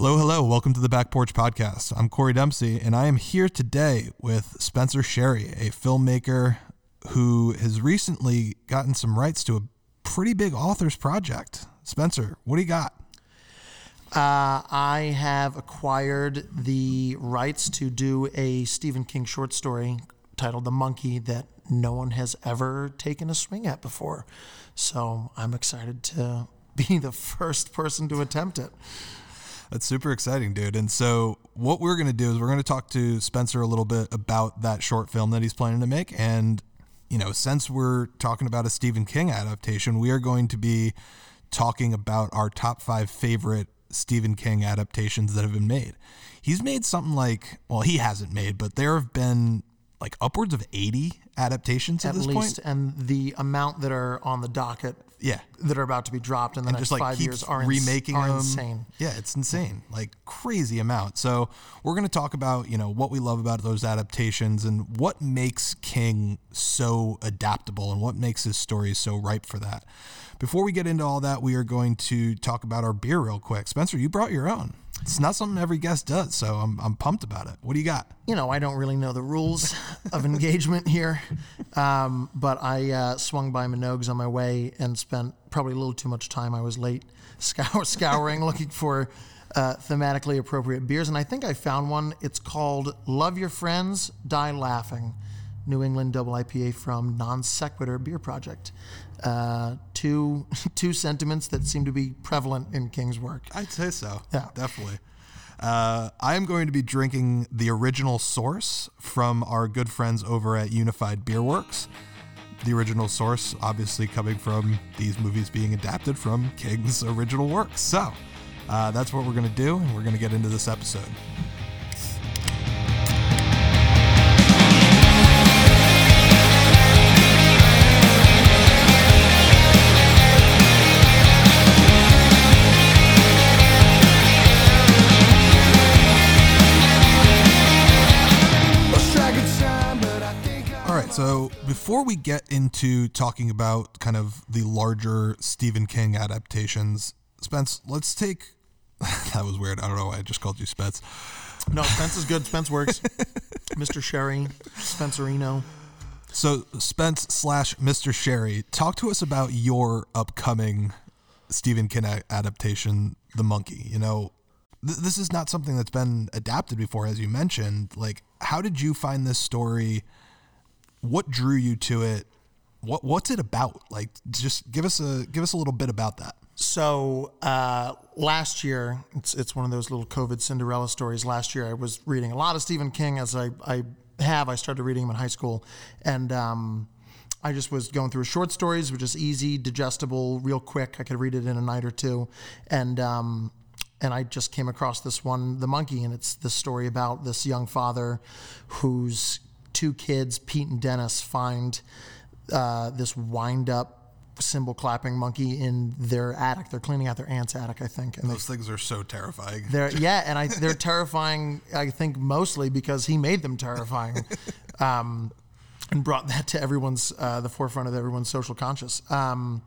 Hello, hello. Welcome to the Back Porch Podcast. I'm Corey Dempsey, and I am here today with Spencer Sherry, a filmmaker who has recently gotten some rights to a pretty big author's project. Spencer, what do you got? Uh, I have acquired the rights to do a Stephen King short story titled The Monkey that no one has ever taken a swing at before. So I'm excited to be the first person to attempt it. That's super exciting, dude. And so, what we're going to do is we're going to talk to Spencer a little bit about that short film that he's planning to make. And, you know, since we're talking about a Stephen King adaptation, we are going to be talking about our top five favorite Stephen King adaptations that have been made. He's made something like, well, he hasn't made, but there have been like upwards of 80 adaptations at, At this least, point. and the amount that are on the docket Yeah. that are about to be dropped in the next just like five years are, ins- remaking are them. insane. Yeah, it's insane, like crazy amount. So we're going to talk about you know what we love about those adaptations and what makes King so adaptable and what makes his stories so ripe for that. Before we get into all that, we are going to talk about our beer real quick. Spencer, you brought your own. It's not something every guest does, so I'm I'm pumped about it. What do you got? you know, I don't really know the rules of engagement here, um, but I uh, swung by Minogue's on my way and spent probably a little too much time. I was late scour- scouring, looking for uh, thematically appropriate beers, and I think I found one. It's called Love Your Friends, Die Laughing, New England Double IPA from Non Sequitur Beer Project. Uh, two two sentiments that seem to be prevalent in King's work. I'd say so. Yeah. definitely. Uh, I am going to be drinking the original source from our good friends over at Unified Beer Works. The original source, obviously, coming from these movies being adapted from King's original works. So uh, that's what we're going to do, and we're going to get into this episode. So before we get into talking about kind of the larger Stephen King adaptations, Spence, let's take. that was weird. I don't know why I just called you Spence. No, Spence is good. Spence works. Mr. Sherry, Spencerino. So, Spence slash Mr. Sherry, talk to us about your upcoming Stephen King adaptation, The Monkey. You know, th- this is not something that's been adapted before, as you mentioned. Like, how did you find this story? What drew you to it? What What's it about? Like, just give us a give us a little bit about that. So uh, last year, it's it's one of those little COVID Cinderella stories. Last year, I was reading a lot of Stephen King as I, I have. I started reading him in high school, and um, I just was going through short stories, which is easy, digestible, real quick. I could read it in a night or two, and um, and I just came across this one, The Monkey, and it's the story about this young father whose two kids, Pete and Dennis, find uh, this wind up cymbal clapping monkey in their attic. They're cleaning out their aunt's attic, I think, and they Those things are so terrifying. they're yeah, and I they're terrifying. I think mostly because he made them terrifying, um, and brought that to everyone's uh, the forefront of everyone's social conscious. Um,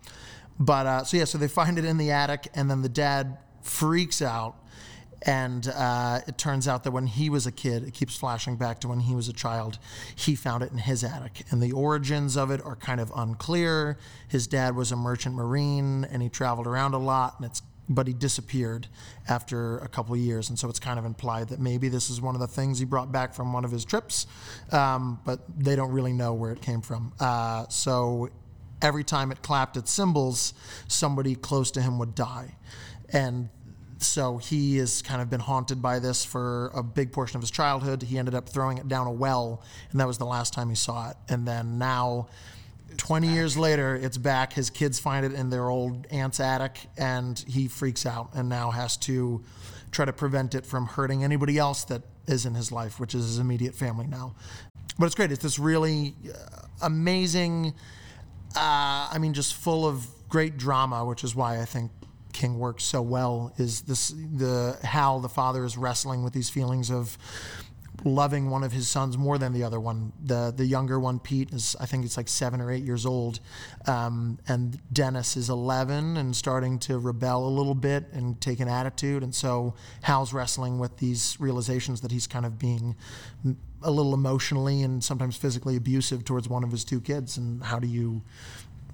but uh, so yeah, so they find it in the attic, and then the dad freaks out. And uh, it turns out that when he was a kid, it keeps flashing back to when he was a child, he found it in his attic. And the origins of it are kind of unclear. His dad was a merchant marine and he traveled around a lot, and it's but he disappeared after a couple years, and so it's kind of implied that maybe this is one of the things he brought back from one of his trips, um, but they don't really know where it came from. Uh, so every time it clapped its cymbals, somebody close to him would die, and so he has kind of been haunted by this for a big portion of his childhood. He ended up throwing it down a well, and that was the last time he saw it. And then now, 20 years later, it's back. His kids find it in their old aunt's attic, and he freaks out and now has to try to prevent it from hurting anybody else that is in his life, which is his immediate family now. But it's great. It's this really uh, amazing, uh, I mean, just full of great drama, which is why I think King works so well. Is this the how the father is wrestling with these feelings of loving one of his sons more than the other one. The the younger one, Pete, is I think it's like seven or eight years old, um, and Dennis is eleven and starting to rebel a little bit and take an attitude. And so Hal's wrestling with these realizations that he's kind of being a little emotionally and sometimes physically abusive towards one of his two kids. And how do you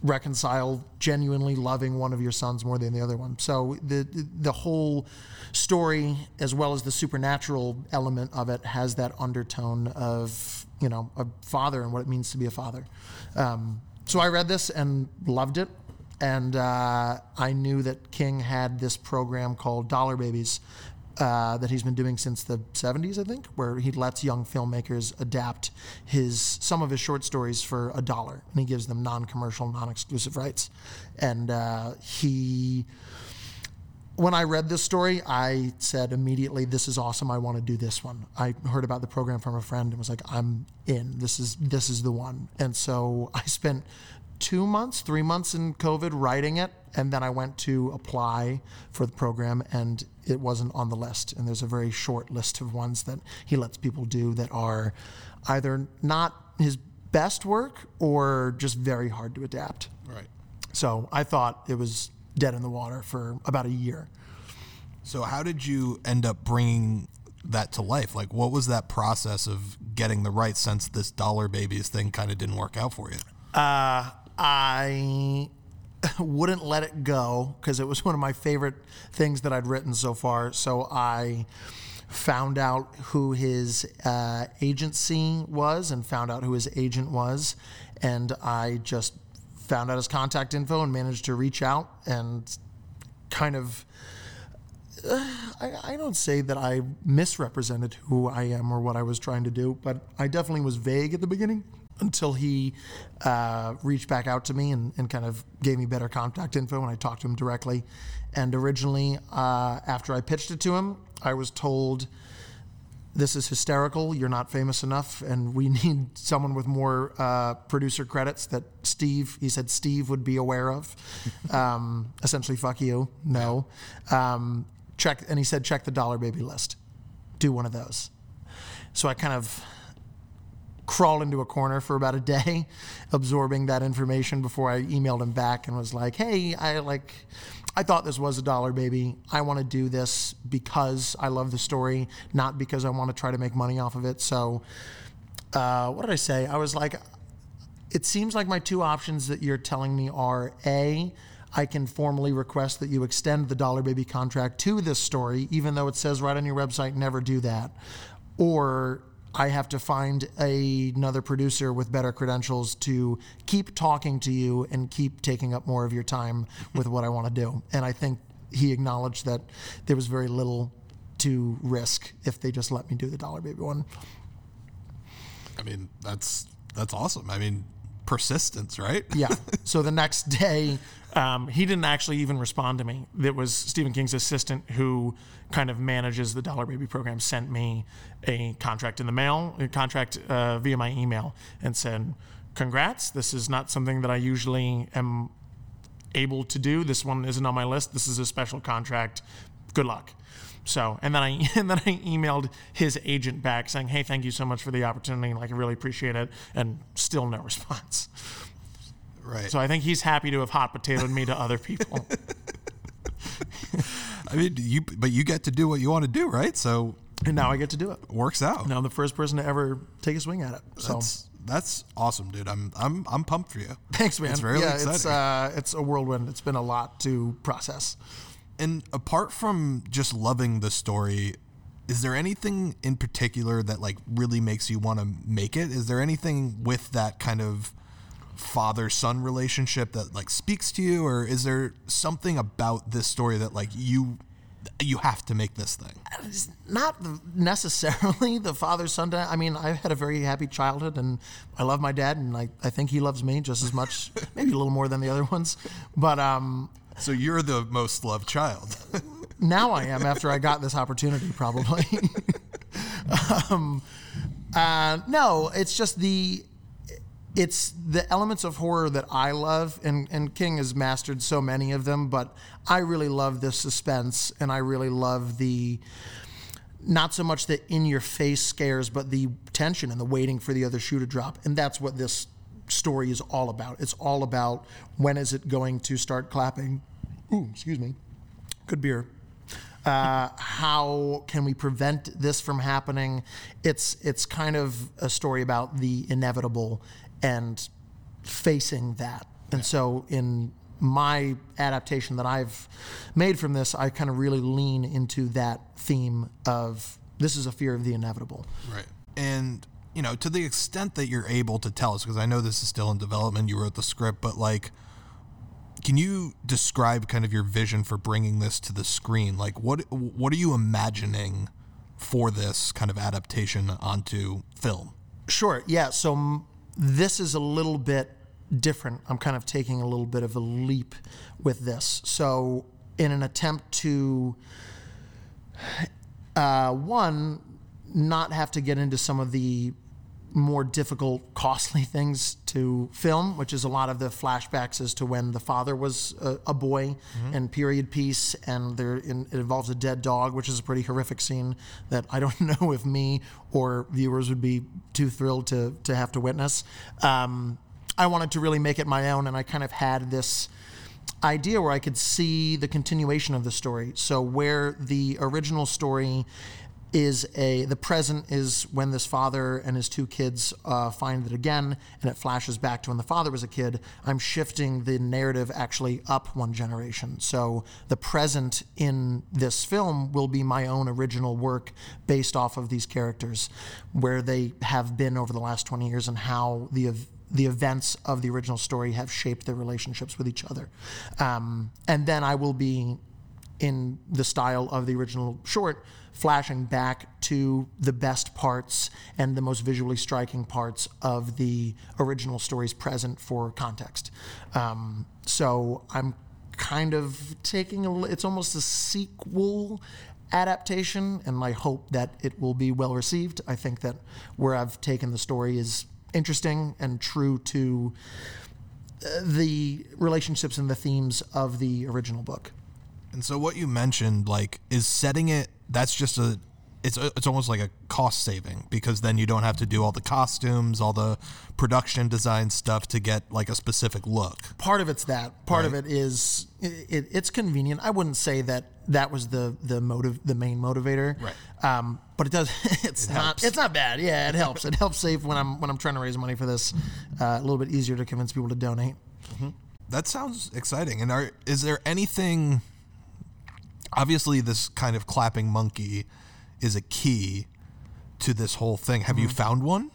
reconcile genuinely loving one of your sons more than the other one. So the the whole story, as well as the supernatural element of it, has that undertone of you know a father and what it means to be a father. Um, so I read this and loved it. And uh, I knew that King had this program called Dollar Babies, uh, that he's been doing since the 70s, I think, where he lets young filmmakers adapt his some of his short stories for a dollar, and he gives them non-commercial, non-exclusive rights. And uh, he, when I read this story, I said immediately, "This is awesome! I want to do this one." I heard about the program from a friend and was like, "I'm in. This is this is the one." And so I spent two months, three months in COVID writing it, and then I went to apply for the program, and it wasn't on the list. And there's a very short list of ones that he lets people do that are either not his best work or just very hard to adapt. Right. So I thought it was dead in the water for about a year. So how did you end up bringing that to life? Like, what was that process of getting the right since this dollar babies thing kind of didn't work out for you? Uh, I wouldn't let it go because it was one of my favorite things that I'd written so far. So I found out who his uh, agency was and found out who his agent was. And I just found out his contact info and managed to reach out and kind of. Uh, I, I don't say that I misrepresented who I am or what I was trying to do, but I definitely was vague at the beginning until he uh, reached back out to me and, and, kind of gave me better contact info and I talked to him directly. And originally, uh, after I pitched it to him, I was told, This is hysterical. You're not famous enough, and we need someone with more uh, producer credits that Steve, he said Steve would be aware of. um, essentially, fuck you. No. Um, check, and he said, Check the Dollar Baby list. Do one of those. So I kind of crawl into a corner for about a day, absorbing that information before I emailed him back and was like, "Hey, I like." I thought this was a dollar baby. I want to do this because I love the story, not because I want to try to make money off of it. So, uh, what did I say? I was like, it seems like my two options that you're telling me are A, I can formally request that you extend the Dollar Baby contract to this story, even though it says right on your website, never do that. Or I have to find a, another producer with better credentials to keep talking to you and keep taking up more of your time with what I want to do. And I think he acknowledged that there was very little to risk if they just let me do the Dollar Baby one. I mean, that's that's awesome. I mean, persistence, right? yeah. So the next day, um, he didn't actually even respond to me. It was Stephen King's assistant who kind of manages the Dollar Baby program sent me a contract in the mail, a contract uh, via my email, and said, "Congrats! This is not something that I usually am able to do. This one isn't on my list. This is a special contract. Good luck." So, and then I and then I emailed his agent back saying, "Hey, thank you so much for the opportunity. Like, I really appreciate it." And still no response. Right. So I think he's happy to have hot potatoed me to other people. I mean, you but you get to do what you want to do, right? So and now I get to do it. Works out. Now I'm the first person to ever take a swing at it. So that's, that's awesome, dude. I'm I'm I'm pumped for you. Thanks, man. It's very yeah, exciting. it's uh, it's a whirlwind. It's been a lot to process. And apart from just loving the story, is there anything in particular that like really makes you want to make it? Is there anything with that kind of father son relationship that like speaks to you? Or is there something about this story that like you you have to make this thing? It's not necessarily the father son i mean i had a very happy childhood and i love my dad and i, I think he loves me just as much maybe a little more than the other ones. But um so you're the most loved child now i am after i got this opportunity probably um uh no it's just the it's the elements of horror that I love, and, and King has mastered so many of them, but I really love the suspense and I really love the not so much the in your face scares, but the tension and the waiting for the other shoe to drop. And that's what this story is all about. It's all about when is it going to start clapping. Ooh, excuse me. Good beer. Uh, how can we prevent this from happening? It's it's kind of a story about the inevitable and facing that. And so in my adaptation that I've made from this, I kind of really lean into that theme of this is a fear of the inevitable. Right. And you know, to the extent that you're able to tell us, because I know this is still in development, you wrote the script, but like, can you describe kind of your vision for bringing this to the screen? Like, what what are you imagining for this kind of adaptation onto film? Sure. Yeah. So m- this is a little bit different. I'm kind of taking a little bit of a leap with this. So, in an attempt to, uh, one, not have to get into some of the more difficult, costly things to film, which is a lot of the flashbacks as to when the father was a, a boy and period piece, and there in, it involves a dead dog, which is a pretty horrific scene that I don't know if me or viewers would be too thrilled to to have to witness. Um, I wanted to really make it my own, and I kind of had this idea where I could see the continuation of the story. So where the original story is a the present is when this father and his two kids uh, find it again, and it flashes back to when the father was a kid. I'm shifting the narrative actually up one generation. So the present in this film will be my own original work based off of these characters, where they have been over the last 20 years and how the the events of the original story have shaped their relationships with each other. Um, and then I will be in the style of the original short, flashing back to the best parts and the most visually striking parts of the original stories present for context. Um, so I'm kind of taking a, it's almost a sequel adaptation, and I hope that it will be well received. I think that where I've taken the story is interesting and true to uh, the relationships and the themes of the original book. And so what you mentioned, like, is setting it. That's just a. It's a, it's almost like a cost saving because then you don't have to do all the costumes, all the production design stuff to get like a specific look. Part of it's that. Part of it is it, it, it's convenient. I wouldn't say that that was the the motive, the main motivator. Right. Um, but it does. It's not. helps. It's not bad. Yeah, it helps. It helps save when I'm when I'm trying to raise money for this. Uh, a little bit easier to convince people to donate. That sounds exciting. And are is there anything? Obviously, this kind of clapping monkey is a key to this whole thing. Have you mm-hmm. found one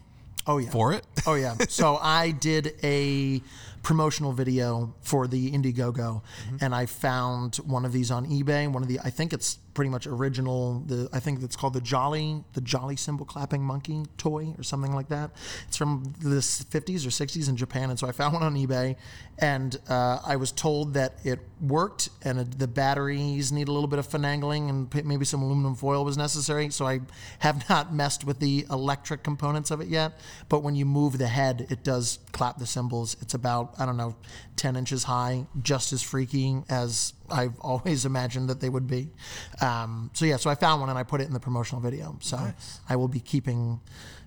Oh yeah. for it? Oh yeah. So I did a promotional video for the Indiegogo, and I found one of these on eBay. One of the I think it's pretty much original. The I think it's called the Jolly the Jolly cymbal clapping monkey toy or something like that. It's from the 50s or 60s in Japan, and so I found one on eBay, and uh, I was told that it worked, and it, the batteries need a little bit of finagling, and maybe some aluminum foil was necessary. So I have not messed with the electric components of it yet. But when you move the head, it does clap the cymbals. It's about I don't know, 10 inches high, just as freaky as I've always imagined that they would be. Um, so yeah, so I found one and I put it in the promotional video. So I will be keeping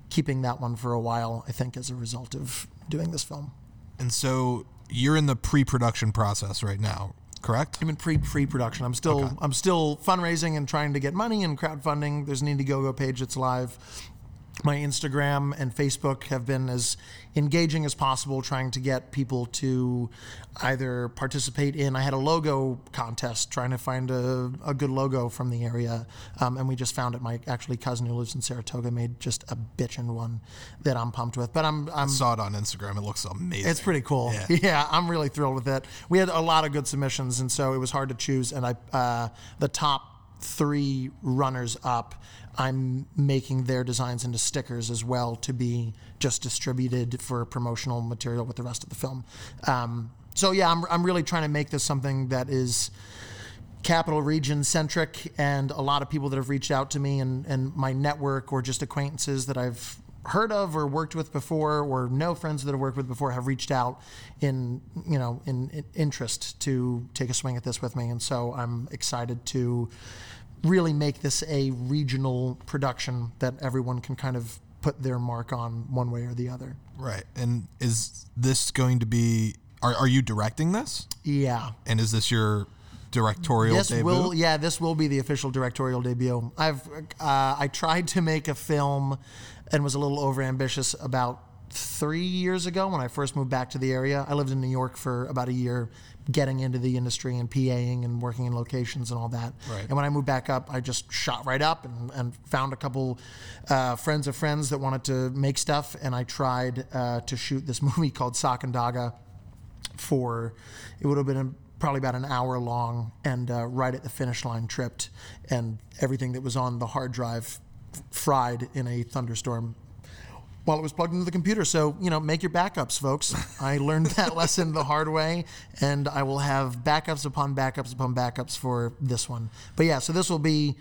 keeping that one for a while. I think as a result of doing this film. And so you're in the pre-production process right now, correct? I'm in pre pre production. I'm still I'm still fundraising and trying to get money and crowdfunding. There's an Indiegogo page that's live. My Instagram and Facebook have been as engaging as possible, trying to get people to either participate in. I had a logo contest trying to find a, a good logo from the area, um, and we just found it. My actually cousin who lives in Saratoga made just a bitchin' one that I'm pumped with. But I'm I'm Saw it on Instagram. It looks amazing. it's pretty cool. Yeah. Yeah. I'm really thrilled with it. We had a lot of good submissions, and so it was hard to choose. And I, uh, the top three runners up, I'm making their designs into stickers as well to be just distributed for promotional material with the rest of the film. Um, so yeah, I'm, I'm really trying to make this something that is capital region centric and a lot of people that have reached out to me and, and my network or just acquaintances that I've heard of or worked with before or know friends that have worked with before have reached out in you know in, in interest to take a swing at this with me and so I'm excited to really make this a regional production that everyone can kind of put their mark on one way or the other. Right. And is this going to be? Are, are you directing this? Yeah. And is this your directorial This debut? will, yeah, this will be the official directorial debut. I've, uh, I tried to make a film, and was a little overambitious about three years ago when I first moved back to the area. I lived in New York for about a year, getting into the industry and PAing and working in locations and all that. Right. And when I moved back up, I just shot right up and, and found a couple uh, friends of friends that wanted to make stuff, and I tried uh, to shoot this movie called Sacandaga for it would have been a, probably about an hour long and uh, right at the finish line tripped and everything that was on the hard drive fried in a thunderstorm while it was plugged into the computer so you know make your backups folks i learned that lesson the hard way and i will have backups upon backups upon backups for this one but yeah so this will be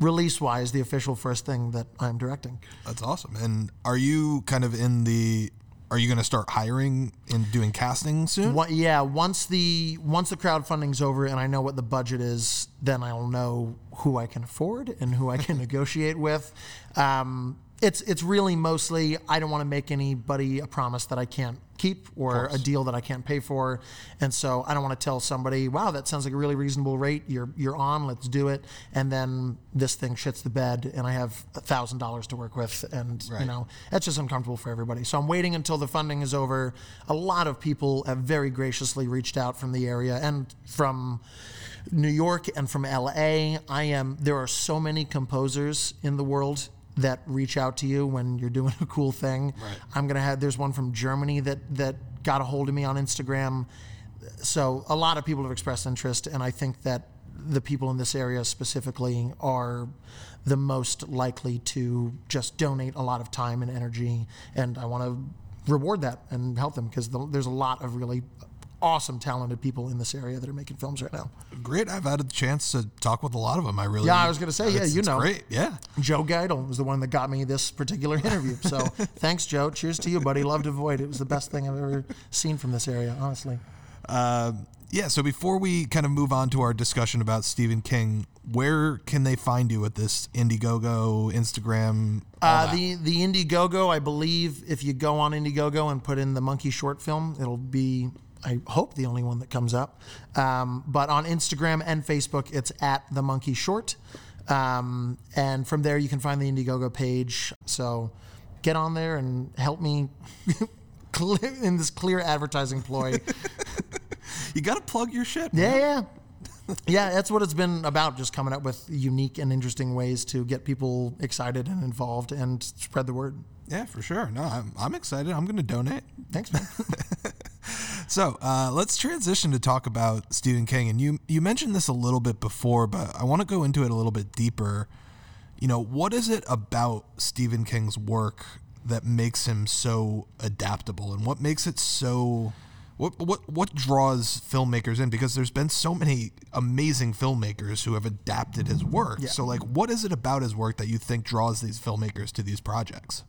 release wise the official first thing that i'm directing That's awesome. And are you kind of in the? Are you going to start hiring and doing casting soon? What, yeah, once the once the crowdfunding's over and I know what the budget is, then I'll know who I can afford and who I can negotiate with. Um, it's it's really mostly I don't want to make anybody a promise that I can't keep or a deal that I can't pay for, and so I don't want to tell somebody, "Wow, that sounds like a really reasonable rate. You're you're on. Let's do it." And then this thing shits the bed, and I have a thousand dollars to work with, and you know that's just uncomfortable for everybody. So I'm waiting until the funding is over. A lot of people have very graciously reached out from the area and from New York and from LA. I am there are so many composers in the world that reach out to you when you're doing a cool thing. Right. I'm gonna have there's one from Germany that that got a hold of me on Instagram. So a lot of people have expressed interest, and I think that the people in this area specifically are the most likely to just donate a lot of time and energy, and I want to reward that and help them because the, there's a lot of really awesome, talented people in this area that are making films right now. Great. I've had a chance to talk with a lot of them. I really. Yeah, I was gonna say, yeah, you it's know. Great. Yeah. Joe Geidel was the one that got me this particular interview. So thanks, Joe. Cheers to you, buddy. Loved Void. It was the best thing I've ever seen from this area, honestly. Um, yeah. So before we kind of move on to our discussion about Stephen King, where can they find you at this Indiegogo, Instagram? Uh, the the Indiegogo, I believe, if you go on Indiegogo and put in the monkey short film, it'll be, I hope, the only one that comes up. Um, but on Instagram and Facebook, it's at the monkey short, um, and from there you can find the Indiegogo page. So get on there and help me. In this clear advertising ploy, you got to plug your shit. Yeah, man. yeah. Yeah, that's what it's been about, just coming up with unique and interesting ways to get people excited and involved and spread the word. Yeah, for sure. No, I'm, I'm excited. I'm going to donate. Thanks, man. So uh, let's transition to talk about Stephen King. And you you mentioned this a little bit before, but I want to go into it a little bit deeper. You know, what is it about Stephen King's work that makes him so adaptable, and what makes it so what what what draws filmmakers in? Because there's been so many amazing filmmakers who have adapted his work. So, like, what is it about his work that you think draws these filmmakers to these projects?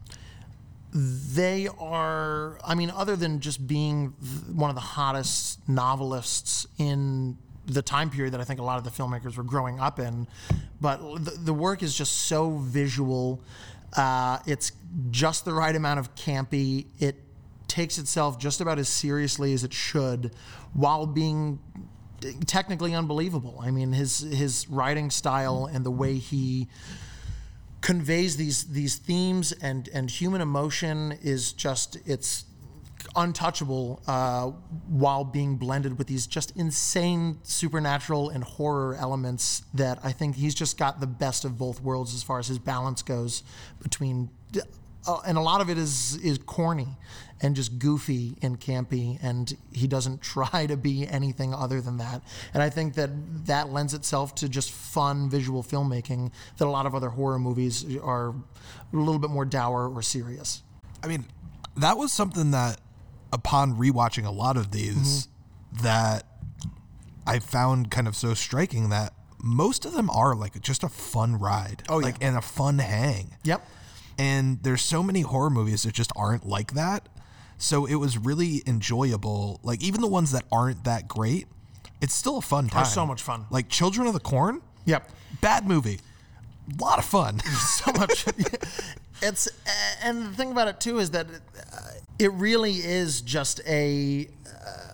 They are, I mean, other than just being one of the hottest novelists in the time period that I think a lot of the filmmakers were growing up in, but the, the work is just so visual. Uh, it's just the right amount of campy. It takes itself just about as seriously as it should while being technically unbelievable. I mean, his his writing style and the way he conveys these these themes and and human emotion is just it's untouchable uh, while being blended with these just insane supernatural and horror elements that I think he's just got the best of both worlds as far as his balance goes between uh, and a lot of it is is corny and just goofy and campy and he doesn't try to be anything other than that and i think that that lends itself to just fun visual filmmaking that a lot of other horror movies are a little bit more dour or serious I mean, that was something that, upon rewatching a lot of these, Mm-hmm. that I found kind of so striking that most of them are like just a fun ride. Oh, yeah. like and a fun hang. yep And there's so many horror movies that just aren't like that. So it was really enjoyable. Like even the ones that aren't that great, it's still a fun time. so much fun. Like Children of the Corn, Yep. Bad movie. A lot of fun. so much. it's and the thing about it too is that uh, it really is just a,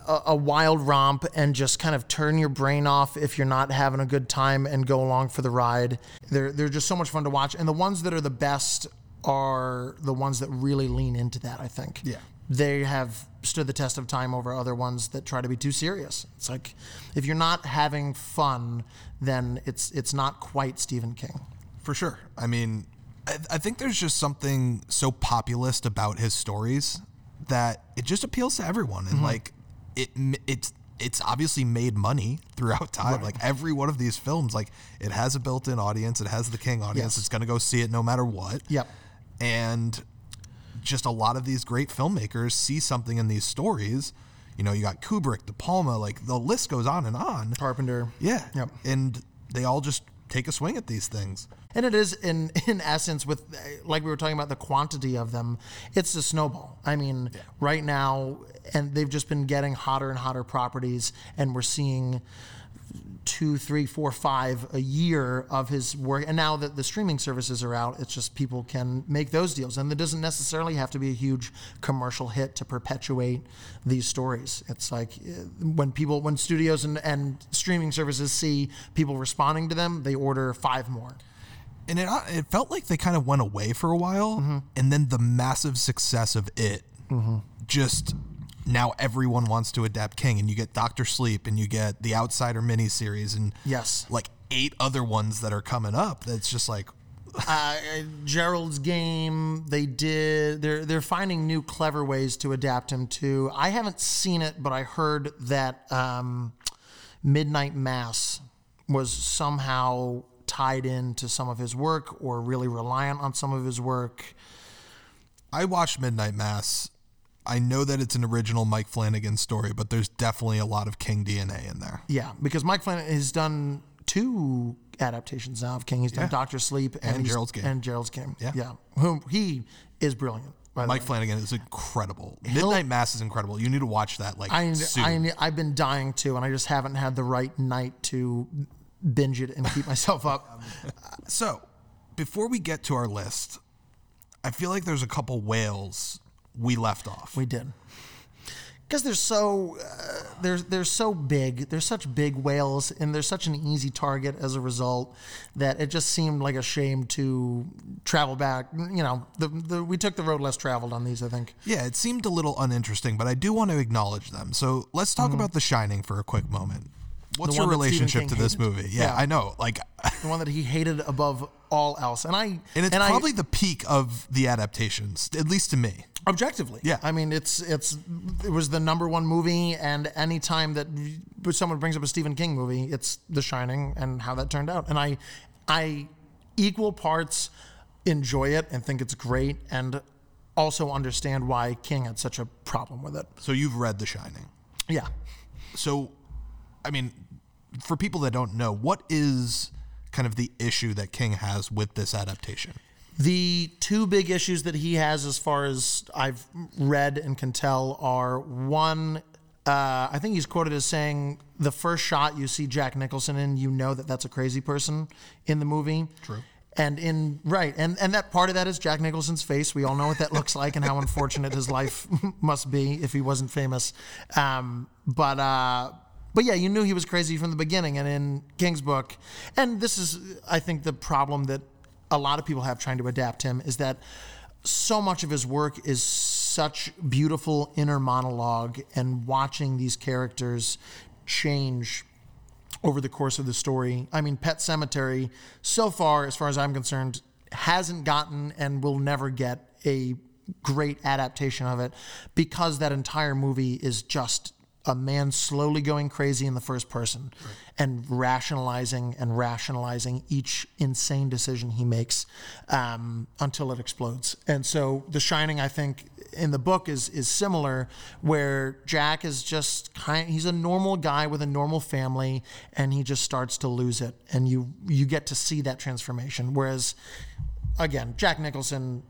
a a wild romp and just kind of turn your brain off if you're not having a good time and go along for the ride. They're they're just so much fun to watch, and the ones that are the best are the ones that really lean into that. I think. Yeah. They have stood the test of time over other ones that try to be too serious. It's like if you're not having fun, then it's it's not quite Stephen King. For sure. I mean, I, I think there's just something so populist about his stories that it just appeals to everyone, and mm-hmm. like it, it's it's obviously made money throughout time. Like every one of these films, like it has a built-in audience. It has the King audience. Yes. It's going to go see it no matter what. Yep. And just a lot of these great filmmakers see something in these stories. You know, you got Kubrick, De Palma, like the list goes on and on. Carpenter. Yeah. Yep. And they all just take a swing at these things. And it is in in essence with eh, like we were talking about the quantity of them, it's a snowball. I mean, right now and they've just been getting hotter and hotter properties and we're seeing two, three, four, five a year of his work. And now that the streaming services are out, it's just people can make those deals. And it doesn't necessarily have to be a huge commercial hit to perpetuate these stories. It's like uh, when people, when studios and, and streaming services see people responding to them, they order five more. and it it felt like they kind of went away for a while, and then the massive success of it just now everyone wants to adapt King, and you get Doctor Sleep, and you get the Outsider miniseries, and Yes. like eight other ones that are coming up. That's just like uh, Gerald's game. They did. They're they're finding new clever ways to adapt him to. I haven't seen it, but I heard that um, Midnight Mass was somehow tied into some of his work or really reliant on some of his work. I watched Midnight Mass. I know that it's an original Mike Flanagan story, but there's definitely a lot of King DNA in there. Yeah, because Mike Flanagan has done two adaptations now of King. He's done Yeah. Doctor Sleep and, And Gerald's Game. And Gerald's Game. Yeah. yeah. Whom he is brilliant. by the Mike. Flanagan is incredible. Midnight Mass is incredible. You need to watch that like I, soon. I, I've been dying to, and I just haven't had the right night to binge it and keep myself up. So, before we get to our list, I feel like there's a couple whales we left off. We did. Because they're so uh, they're they're so big. They're such big whales, and they're such an easy target as a result that it just seemed like a shame to travel back. You know, the, the we took the road less traveled on these. I think. yeah, it seemed a little uninteresting, but I do want to acknowledge them. So, let's talk about The Shining for a quick moment. What's Mm-hmm. Your one that Stephen relationship to this hated. movie? Yeah, Yeah. I know. Like The one that he hated above all else, and I and it's I- probably the peak of the adaptations, at least to me. Objectively Yeah. i mean it's it's it was the number one movie and anytime that someone brings up a stephen king movie it's the shining and how that turned out and i i equal parts enjoy it and think it's great and also understand why king had such a problem with it So, you've read The Shining. yeah So, I mean, for people that don't know, what is kind of the issue that King has with this adaptation? The two big issues that he has, as far as I've read and can tell, are one. Uh, I think he's quoted as saying, "The first shot you see Jack Nicholson in, you know that that's a crazy person in the movie." True. And in right, and and that part of that is Jack Nicholson's face. We all know what that looks like and how unfortunate his life must be if he wasn't famous. Um, but uh, but yeah, you knew he was crazy from the beginning. And in King's book, and this is I think the problem that a lot of people have trying to adapt him is that so much of his work is such beautiful inner monologue and watching these characters change over the course of the story. I mean, Pet Sematary, so far, as far as I'm concerned, hasn't gotten and will never get a great adaptation of it because that entire movie is just a man slowly going crazy in the first person and rationalizing and rationalizing each insane decision he makes um, until it explodes. And so, The Shining, I think, in the book is is similar, where Jack is just kind. He's a normal guy with a normal family, and he just starts to lose it, and you you get to see that transformation. Whereas, again, Jack Nicholson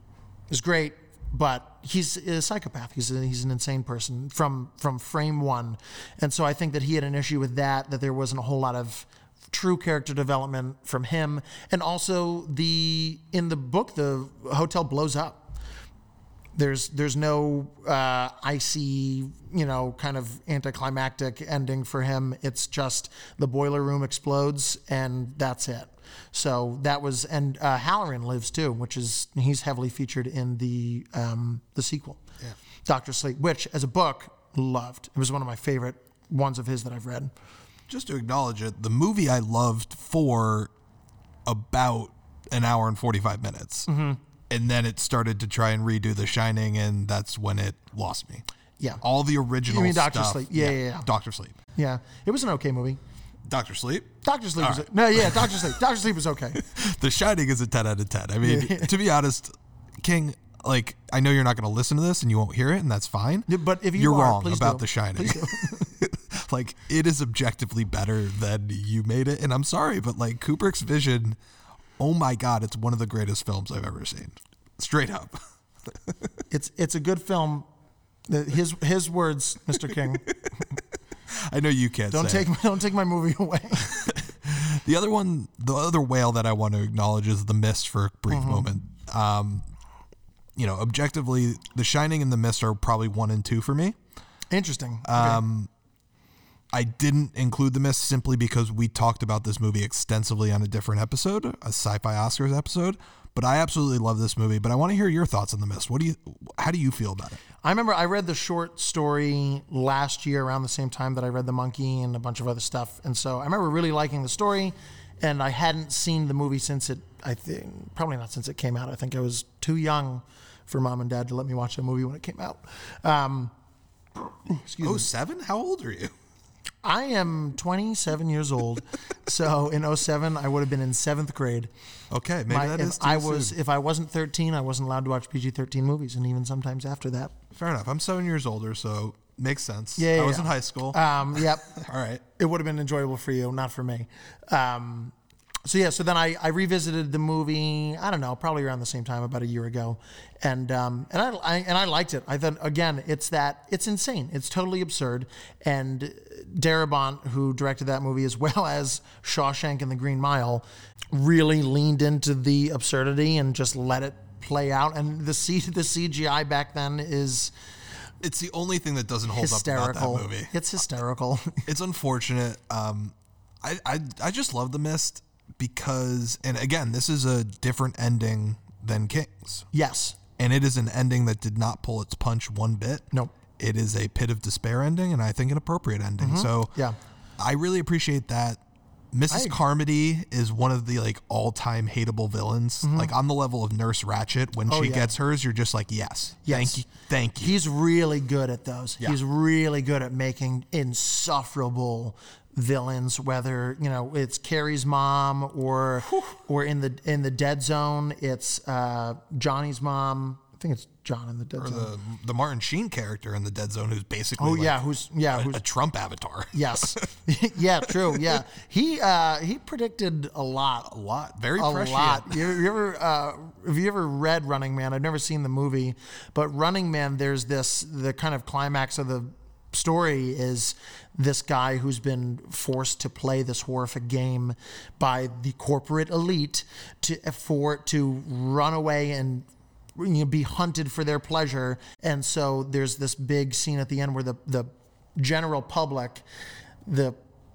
is great, but he's a psychopath. He's a, he's an insane person from from frame one, and so I think that he had an issue with that. That there wasn't a whole lot of true character development from him, and also the in the book the hotel blows up. There's there's no uh, icy, you know, kind of anticlimactic ending for him. It's just the boiler room explodes and that's it. So that was and uh, Hallorann lives too, which is he's heavily featured in the um, the sequel, Doctor Sleep, which as a book loved. It was one of my favorite ones of his that I've read. Just to acknowledge it, the movie I loved for about an hour and 45 minutes. Mm-hmm. And then it started to try and redo The Shining, and that's when it lost me. Yeah. All the original You mean Dr. stuff- Sleep? Yeah, yeah, yeah. Doctor Sleep. Yeah, it was an okay movie. Doctor Sleep. Doctor Sleep was no, yeah, Doctor Sleep. Doctor Sleep was okay. The Shining is a 10 out of 10. I mean, to be honest, King, like, I know you're not going to listen to this and you won't hear it, and that's fine. Yeah, but if you you're are, wrong about do. The Shining. Like, it is objectively better than you made it. And I'm sorry, but like, Kubrick's vision, oh my God, it's one of the greatest films I've ever seen. Straight up. It's it's a good film. His his words, Mr. King. I know you can't Don't take it. my, don't take my movie away. The other one, the other whale that I want to acknowledge is The Mist for a brief Mm-hmm. moment. Um, you know, objectively, The Shining and The Mist are probably one and two for me. Interesting. Um, I didn't include The Mist simply because we talked about this movie extensively on a different episode, a sci-fi Oscars episode. But I absolutely love this movie. But I want to hear your thoughts on The Mist. What do you? How do you feel about it? I remember I read the short story last year around the same time that I read The Monkey and a bunch of other stuff. And so I remember really liking the story. And I hadn't seen the movie since it, I think, probably not since it came out. I think I was too young for mom and dad to let me watch the movie when it came out. Um, excuse me. Oh, seven? How old are you? I am 27 years old. so in 07, I would have been in seventh grade. Okay, maybe My- that is. I was, soon. if I wasn't 13, I wasn't allowed to watch PG-13 movies, and even sometimes after that. fair enough. I'm seven years older, so makes sense. Yeah, I was yeah. in high school. Um, yep. All right. it would have been enjoyable for you, not for me. Um, so yeah, so then I, I revisited the movie. I don't know, probably around the same time, about a year ago, and um, and I, I and I liked it. I thought again, it's that it's insane. It's totally absurd. And Darabont, who directed that movie as well as Shawshank and The Green Mile, really leaned into the absurdity and just let it play out. And the C, the CGI back then is It's the only thing that doesn't hold up hysterical. about that movie. It's hysterical. it's unfortunate. Um, I, I I just love the mist because, and again, this is a different ending than Kings, yes. and it is an ending that did not pull its punch one bit. Nope. It is a pit of despair ending, and I think an appropriate ending. So Mm-hmm. Yeah. I really appreciate that. Mrs. Carmody is one of the like all-time hateable villains, like on the level of Nurse Ratched. When she Mm-hmm. Oh, yeah. gets hers, you're just like, yes, Yes. thank you, thank you. He's really good at those. Yeah. He's really good at making insufferable villains, whether you know it's Carrie's mom or or in the in the Dead Zone, it's uh, Johnny's mom. I think it's John in the Dead Zone. the the Martin Sheen character in the Dead Zone, who's basically oh like yeah, who's yeah a, who's a Trump avatar. yes, yeah, true, yeah. He uh, he predicted a lot, A lot, very a prescient. lot. You, you ever uh, have you ever read Running Man? I've never seen the movie, but Running Man, there's this the kind of climax of the story is this guy who's been forced to play this horrific game by the corporate elite to for to run away and you know, be hunted for their pleasure. And so there's this big scene at the end where the the general public, the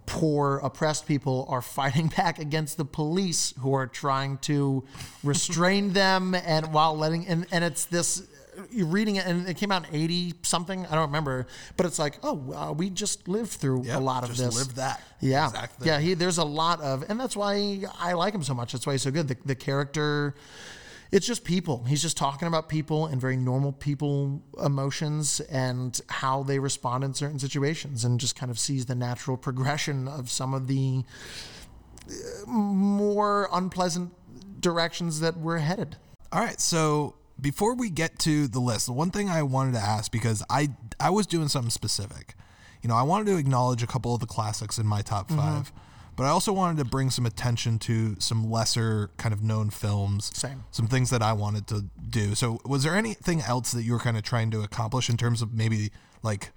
poor oppressed people are fighting back against the police who are trying to restrain them and while letting and, and it's this you're reading it and it came out in 80 something i don't remember but it's like oh uh, we just lived through Yep, a lot of just this lived that yeah exact thing. yeah he there's a lot of and that's why i like him so much that's why he's so good the, the character it's just people. He's just talking about people and very normal people emotions and how they respond in certain situations and just kind of sees the natural progression of some of the uh, more unpleasant directions that we're headed. All right, so before we get to the list, the one thing I wanted to ask because I I was doing something specific. You know, I wanted to acknowledge a couple of the classics in my top mm-hmm. 5 but I also wanted to bring some attention to some lesser kind of known films. Same. Some things that I wanted to do. So, was there anything else that you were kind of trying to accomplish in terms of maybe like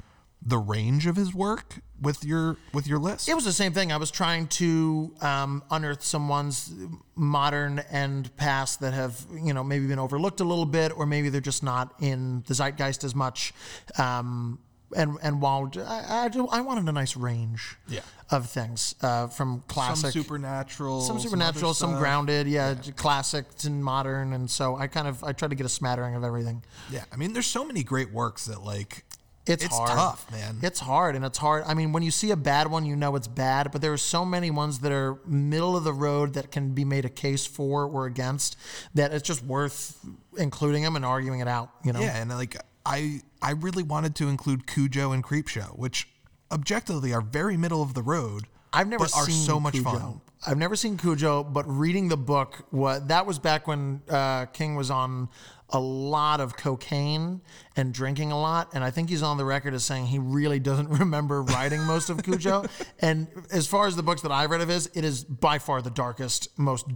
the range of his work with your with your list? It was the same thing. I was trying to um, unearth some ones modern and past that have you know maybe been overlooked a little bit, or maybe they're just not in the zeitgeist as much. Um, and and while I, I, do- I wanted a nice range Yeah. of things uh, from some classic, supernatural, some supernatural, some stuff. grounded, yeah, classic and modern, and so I kind of I tried to get a smattering of everything. Yeah, I mean, there's so many great works that like It's, It's hard. tough, man. It's hard, and it's hard. I mean, when you see a bad one, you know it's bad. But there are so many ones that are middle of the road that can be made a case for or against that it's just worth including them and arguing it out. You know? Yeah, and like I I really wanted to include Cujo and Creepshow, which objectively are very middle of the road. I've never but are seen so much Cujo. fun. I've never seen Cujo, but reading the book, what that was back when uh, King was on a lot of cocaine and drinking a lot, and I think he's on the record as saying he really doesn't remember writing most of Cujo. and as far as the books that I've read of his, it is by far the darkest, most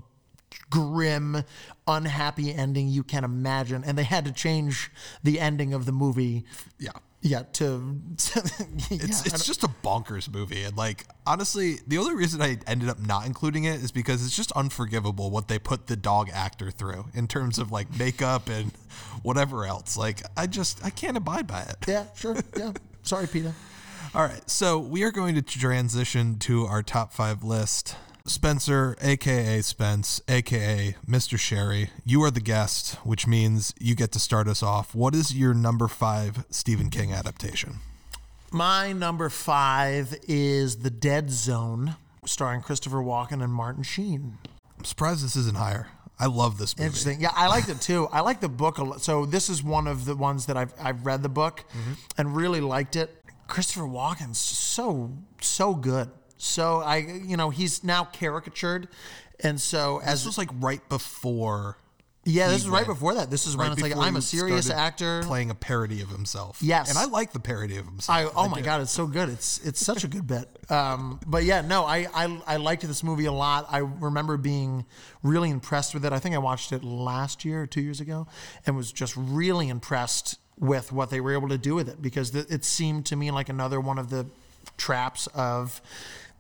grim, unhappy ending you can imagine, and they had to change the ending of the movie. Yeah. Yeah, to, to yeah, It's, it's just a bonkers movie. And like, honestly, the only reason I ended up not including it is because it's just unforgivable what they put the dog actor through in terms of like makeup and whatever else. Like, I just, I can't abide by it. Yeah, sure. Yeah. Sorry, Peter. All right. So we are going to transition to our top five list. Spencer, aka Spence, aka Mr. Sherry, you are the guest, which means you get to start us off. What is your number five Stephen King adaptation? My number five is The Dead Zone, starring Christopher Walken and Martin Sheen. I'm surprised this isn't higher. I love this movie. Interesting. Yeah, I liked it too. I like the book a lot. So this is one of the ones that I've I've read the book mm-hmm. and really liked it. Christopher Walken's so so good. So I you know he's now caricatured, and so as This was like right before. yeah, this is right went- before that. This is when right it's like I'm a serious actor. playing a parody of himself. Yes. and I like the parody of himself. I, oh my god, it's so good. It's it's such a good bit. Um, but yeah, no, I, I I liked this movie a lot. I remember being really impressed with it. I think I watched it last year or two years ago, and was just really impressed with what they were able to do with it because th- it seemed to me like another one of the traps of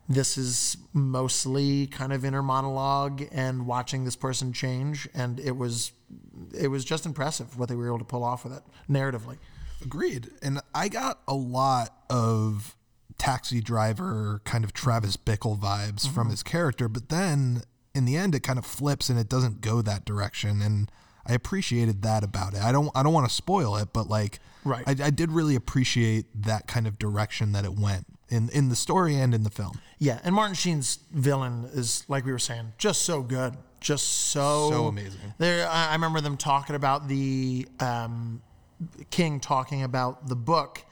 this is mostly kind of inner monologue and watching this person change and it was it was just impressive what they were able to pull off with it narratively Agreed. And I got a lot of taxi driver kind of Travis Bickle vibes Mm-hmm. from his character, but then in the end it kind of flips and it doesn't go that direction and I appreciated that about it. I don't I don't want to spoil it, but like Right. I, I did really appreciate that kind of direction that it went in in the story and in the film. Yeah, and Martin Sheen's villain is like we were saying, just so good, just so So amazing. There, I I remember them talking about the um, King talking about the book,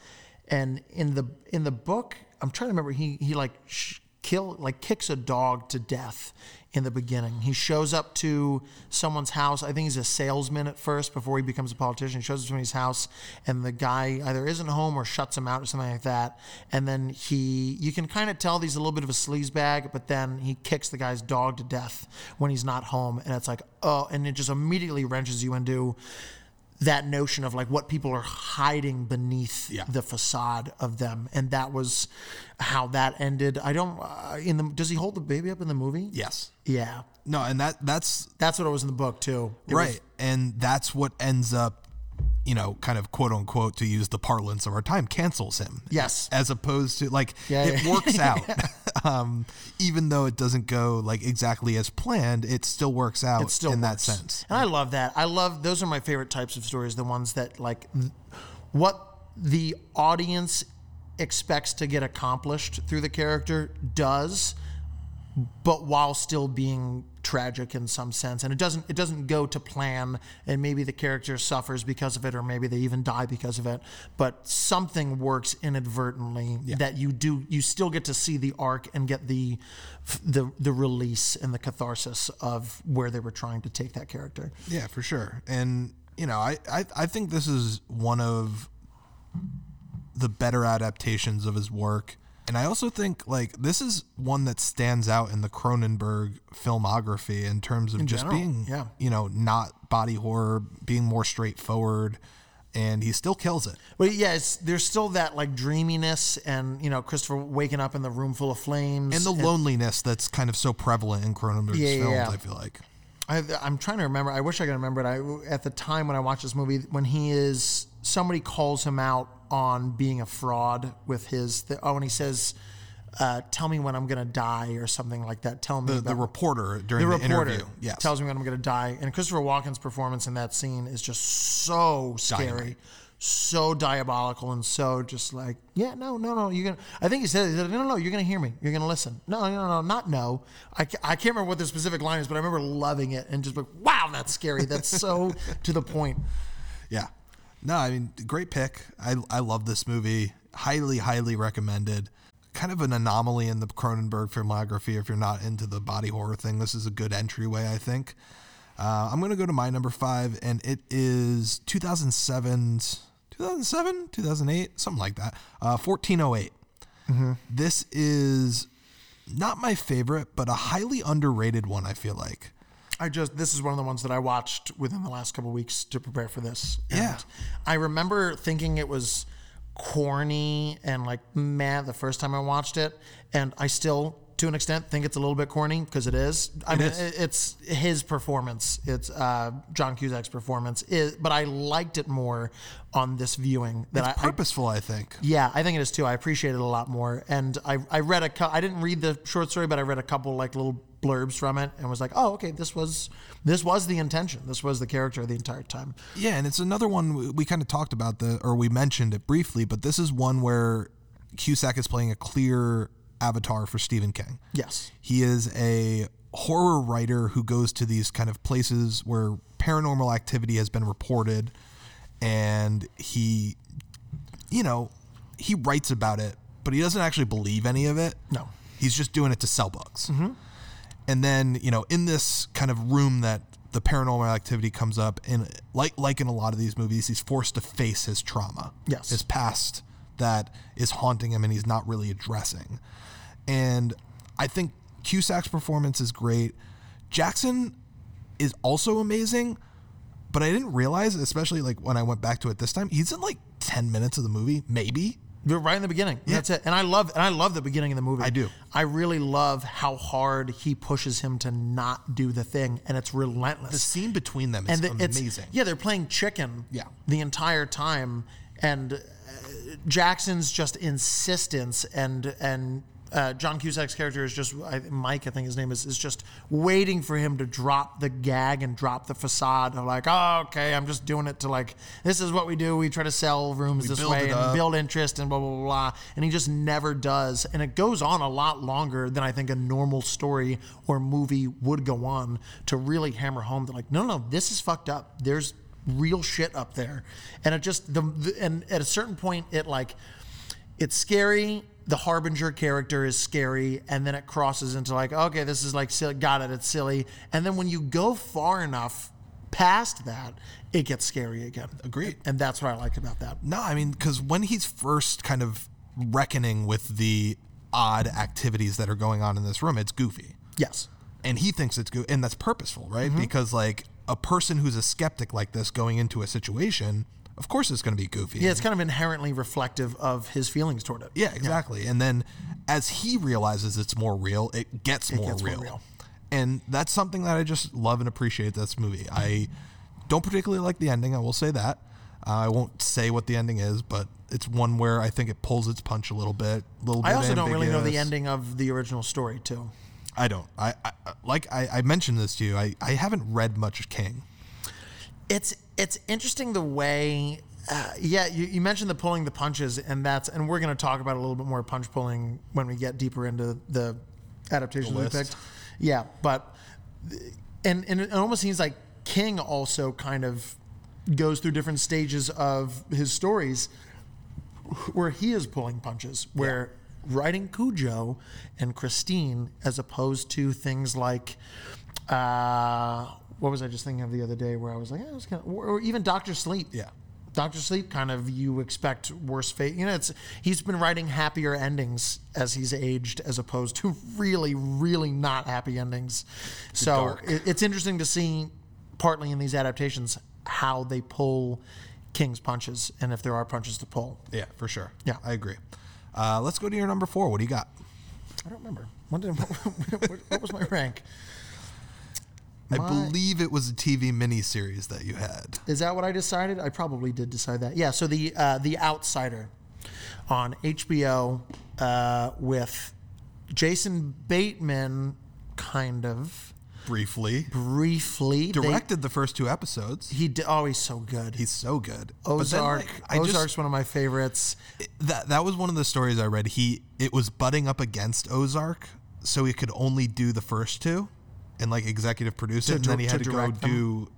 and in the in the book, I'm trying to remember he he like sh- kill like kicks a dog to death in the beginning. He shows up to someone's house. I think he's a salesman at first before he becomes a politician. He shows up to somebody's house and the guy either isn't home or shuts him out or something like that. And then he you can kind of tell he's a little bit of a sleazebag, but then he kicks the guy's dog to death when he's not home. And it's like, oh, and it just immediately wrenches you into that notion of like what people are hiding beneath Yeah. the facade of them, and that was how that ended. I don't. Uh, in the does he hold the baby up in the movie? Yes. Yeah, No, and that that's that's what it was in the book too. It was- right. and that's what ends up, you know, kind of quote unquote, to use the parlance of our time, cancels him. Yes. As opposed to like Yeah, it yeah. works out. um, even though it doesn't go like exactly as planned, it still works out it still in that sense. And I love that. I love those are my favorite types of stories. The ones that like th- what the audience expects to get accomplished through the character does, but while still being tragic in some sense. And it doesn't it doesn't go to plan. And maybe the character suffers because of it, or maybe they even die because of it. But something works inadvertently that you do you still get to see the arc and get the the the release and the catharsis of where they were trying to take that character. Yeah, for sure. And you know, I, I I think this is one of the better adaptations of his work. And I also think like this is one that stands out in the Cronenberg filmography in terms of just general, being yeah. you know, not body horror, being more straightforward. and he still kills it. But yeah, it's, there's still that like dreaminess, and you know Christopher waking up in the room full of flames, And the loneliness that's kind of so prevalent in Cronenberg's Yeah, films, yeah. I feel like. I, I'm trying to remember. I wish I could remember it. I, at the time when I watched this movie, when he is somebody calls him out on being a fraud with his. Th- oh, and he says, uh, "Tell me when I'm going to die" or something like that. Tell me The, about the reporter during the the, reporter interview. Yes. tells me when I'm going to die. And Christopher Walken's performance in that scene is just so scary, Dynamite. so diabolical, and so just like, yeah, no, no, no, you're gonna. I think he said, he said, no, no, no, you're gonna hear me, you're gonna listen. No, no, no, no, not no. I, I can't remember what the specific line is, but I remember loving it and just like, wow, that's scary. That's so to the point. Yeah. No, I mean, great pick. I, I love this movie. Highly, highly recommended. Kind of an anomaly in the Cronenberg filmography. If you're not into the body horror thing, this is a good entryway, I think. Uh, I'm going to go to my number five, and it is 2007's 2007, 2008, something like that. Uh, 1408. This is not my favorite, but a highly underrated one, I feel like. I just this is one of the ones that I watched within the last couple weeks to prepare for this. And Yeah. I remember thinking it was corny and like meh the first time I watched it, and I still to an extent think it's a little bit corny because it is. I mean, is. it's his performance. It's uh, John Cusack's performance. Is, but I liked it more on this viewing. That It's I, I purposeful, I think. yeah, I think it is too. I appreciate it a lot more. And I, I read a I didn't read the short story, but I read a couple like little blurbs from it and was like, oh, okay, this was this was the intention. This was the character the entire time. Yeah, and it's another one we, we kind of talked about the or we mentioned it briefly, but this is one where Cusack is playing a clear avatar for Stephen King. Yes. He is a horror writer who goes to these kind of places where paranormal activity has been reported and he you know, he writes about it, but he doesn't actually believe any of it. No. He's just doing it to sell books. Mm-hmm. And then, you know, in this kind of room that the paranormal activity comes up, and like like in a lot of these movies, he's forced to face his trauma, Yes. his past that is haunting him, and he's not really addressing. And I think Cusack's performance is great. Jackson is also amazing, but I didn't realize, especially like when I went back to it this time, he's in like ten minutes of the movie, maybe. You're right in the beginning. That's it. And I love and I love the beginning of the movie. I do. I really love how hard he pushes him to not do the thing, and it's relentless. The scene between them is and the- amazing. yeah, they're playing chicken. Yeah. the entire time, and uh, Jackson's just insistence and and. Uh, John Cusack's character is just I, Mike, I think his name is, is just waiting for him to drop the gag and drop the facade of like, oh, okay, I'm just doing it to like, this is what we do. We try to sell rooms this way and up. build interest and blah blah blah blah. And he just never does. And it goes on a lot longer than I think a normal story or movie would go on to really hammer home that like, no, no, this is fucked up. There's real shit up there. And it just the, the and at a certain point it like it's scary. The harbinger character is scary, and then it crosses into like, okay, this is like silly. Got it, it's silly. And then when you go far enough past that, it gets scary again. Agreed. And that's what I like about that. No, I mean, because when he's first kind of reckoning with the odd activities that are going on in this room, it's goofy. Yes. And he thinks it's good. And that's purposeful, right? Mm-hmm. Because, like, a person who's a skeptic like this going into a situation, of course it's going to be goofy. Yeah, it's kind of inherently reflective of his feelings toward it. Yeah, exactly. And then as he realizes it's more real, it gets, more, gets more real. real. And that's something that I just love and appreciate this movie. I don't particularly like the ending, I will say that. Uh, I won't say what the ending is, but it's one where I think it pulls its punch a little bit. Little bit I also don't really know the ending of the original story, too. I don't. I, I like I, I mentioned this to you. I, I haven't read much of King. It's it's interesting the way. Uh, yeah, you, you mentioned the pulling the punches, and that's and we're going to talk about a little bit more punch pulling when we get deeper into the adaptations we picked. Yeah, but and and it almost seems like King also kind of goes through different stages of his stories where he is pulling punches, where writing Cujo and Christine, as opposed to things like, uh, what was I just thinking of the other day, where I was like, was kind of, or or even Doctor Sleep. Yeah. Doctor Sleep, kind of, you expect worse fate. You know, it's he's been writing happier endings as he's aged, as opposed to really, really not happy endings. so it, it's interesting to see, partly in these adaptations, how they pull King's punches and if there are punches to pull. Yeah, for sure. Yeah. I agree. Uh, let's go to your number four. What do you got? I don't remember. What, did, what, what was my rank? I believe it was a TV miniseries that you had. Is that what I decided? I probably did decide that. Yeah. So the uh, the Outsider on HBO uh, with Jason Bateman, kind of Briefly. briefly They- Directed the first two episodes. he did, oh, he's so good. He's so good. But then, Ozark. like, I just- Ozark's one of my favorites. that that was one of the stories I read. He it was butting up against Ozark, so he could only do the first two, and like executive produce it, and dir- then he to had to, go them. do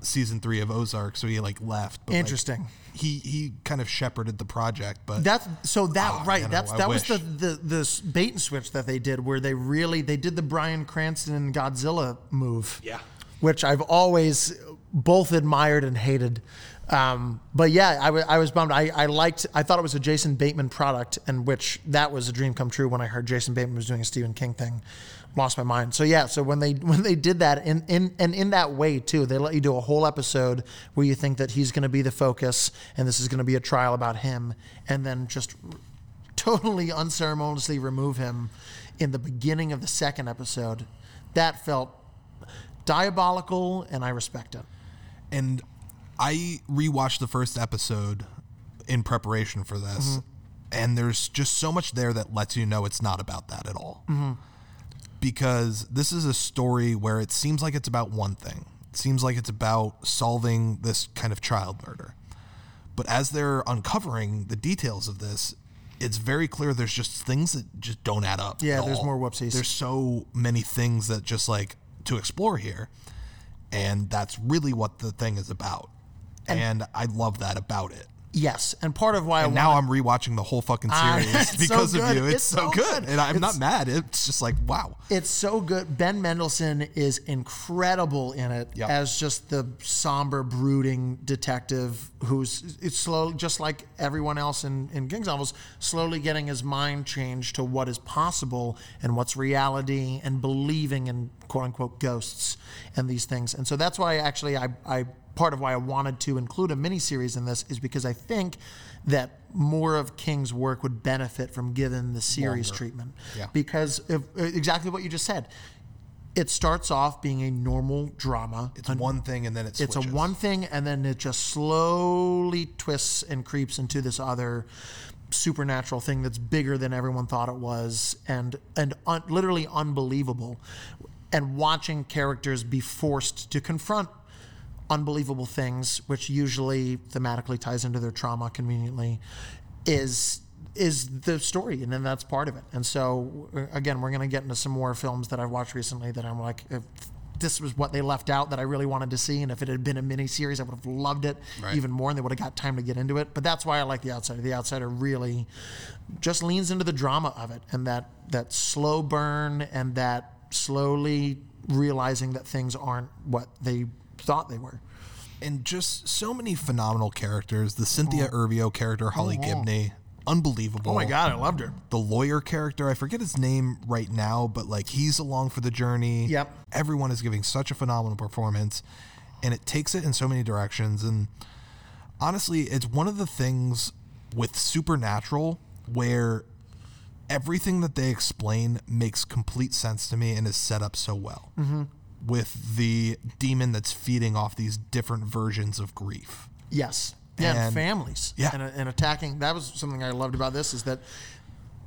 season three of Ozark. So he like left. But, like, Interesting. he he kind of shepherded the project, but That's so that Oh, right. man, that's I that was the, the the s- bait and switch that they did, where they really they did the Bryan Cranston and Godzilla move. Yeah. which I've always both admired and hated. Um, but yeah, I wa- I was bummed. I, I liked. I thought it was a Jason Bateman product, and which that was a dream come true when I heard Jason Bateman was doing a Stephen King thing. Lost my mind. So yeah. So when they when they did that in in and in that way too, they let you do a whole episode where you think that he's going to be the focus, and this is going to be a trial about him, and then just totally unceremoniously remove him in the beginning of the second episode. That felt diabolical, and I respect it. and I rewatched the first episode in preparation for this, mm-hmm. and there's just so much there that lets you know it's not about that at all. Mm-hmm. Because this is a story where it seems like it's about one thing. It seems like it's about solving this kind of child murder. But as they're uncovering the details of this, it's very clear there's just things that just don't add up. Yeah, there's all. more whoopsies. There's so many things that just like to explore here. And that's really what the thing is about. And, I love that about it. Yes, and part of why I And now I'm rewatching the whole fucking Ah, series so because of you. It's, It's so, so good. good. And I'm It's- not mad. It's just like, wow. It's so good. Ben Mendelsohn is incredible in it Yep. as just the somber, brooding detective who's it's slowly, just like everyone else in, in King's novels, slowly getting his mind changed to what is possible and what's reality and believing in quote unquote ghosts and these things. And so that's why actually I, I part of why I wanted to include a miniseries in this is because I think that more of King's work would benefit from given the series Longer. treatment. Yeah. Because if, uh, exactly what you just said. It starts off being a normal drama. It's one thing and then it It's a one thing, and then it just slowly twists and creeps into this other supernatural thing that's bigger than everyone thought it was, and and un, literally unbelievable. And watching characters be forced to confront unbelievable things, which usually thematically ties into their trauma conveniently, is is the story, and then that's part of it. And so uh, again, we're gonna get into some more films that I've watched recently that I'm like. If, this was what they left out that I really wanted to see, and if it had been a mini series, I would have loved it Right. even more, and they would have got time to get into it. But that's why I like The Outsider. The Outsider really just leans into the drama of it, and that that slow burn, and that slowly realizing that things aren't what they thought they were. and just so many phenomenal characters. The Cynthia Erivo character, Holly Gibney, unbelievable. Oh my god, I loved her. The lawyer character, I forget his name right now, but like he's along for the journey. Yep. Everyone is giving such a phenomenal performance, and it takes it in so many directions. And honestly, it's one of the things with Supernatural where everything that they explain makes complete sense to me and is set up so well. Mm-hmm. With the demon that's feeding off these different versions of grief. Yes. Yeah, and, And- families. Yeah. And, uh, and attacking. That was something I loved about this is that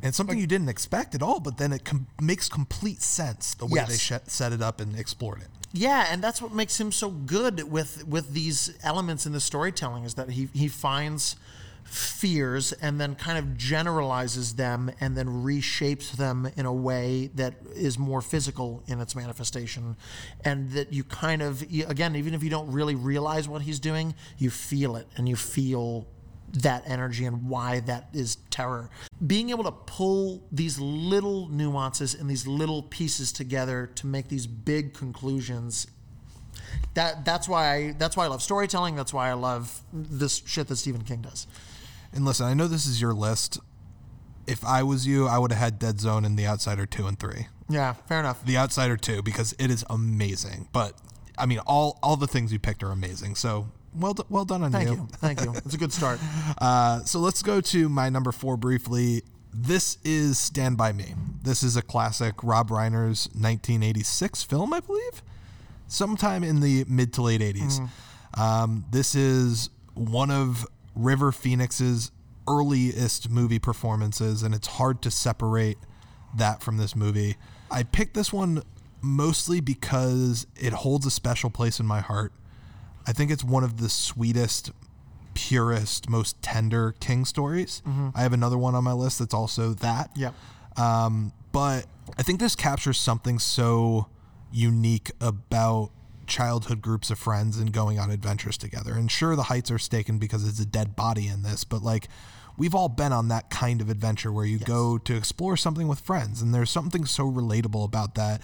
And something you didn't expect at all, but then it com- makes complete sense the way they sh- set it up and explored it. Yeah, and that's what makes him so good with with these elements in the storytelling is that he he finds fears and then kind of generalizes them and then reshapes them in a way that is more physical in its manifestation and that you kind of again even if you don't really realize what he's doing you feel it and you feel that energy and why that is terror. Being able to pull these little nuances and these little pieces together to make these big conclusions. That that's why I that's why I love storytelling. That's why I love this shit that Stephen King does. And listen, I know this is your list. If I was you, I would have had Dead Zone and The Outsider 2 and 3. Yeah, fair enough. The Outsider 2 because it is amazing. But I mean all all the things you picked are amazing. So well, do- well done on Thank you. Thank you. It's a good start. Uh, so let's go to my number four briefly. This is Stand By Me. This is a classic Rob Reiner's 1986 film, I believe, sometime in the mid to late 80s. Um, this is one of River Phoenix's earliest movie performances, and it's hard to separate that from this movie. I picked this one mostly because it holds a special place in my heart. I think it's one of the sweetest, purest, most tender King stories. I have another one on my list that's also that. Yep. Um, but I think this captures something so unique about childhood groups of friends and going on adventures together. And sure, the heights are staken because it's a dead body in this, but like we've all been on that kind of adventure where you go to explore something with friends, and there's something so relatable about that.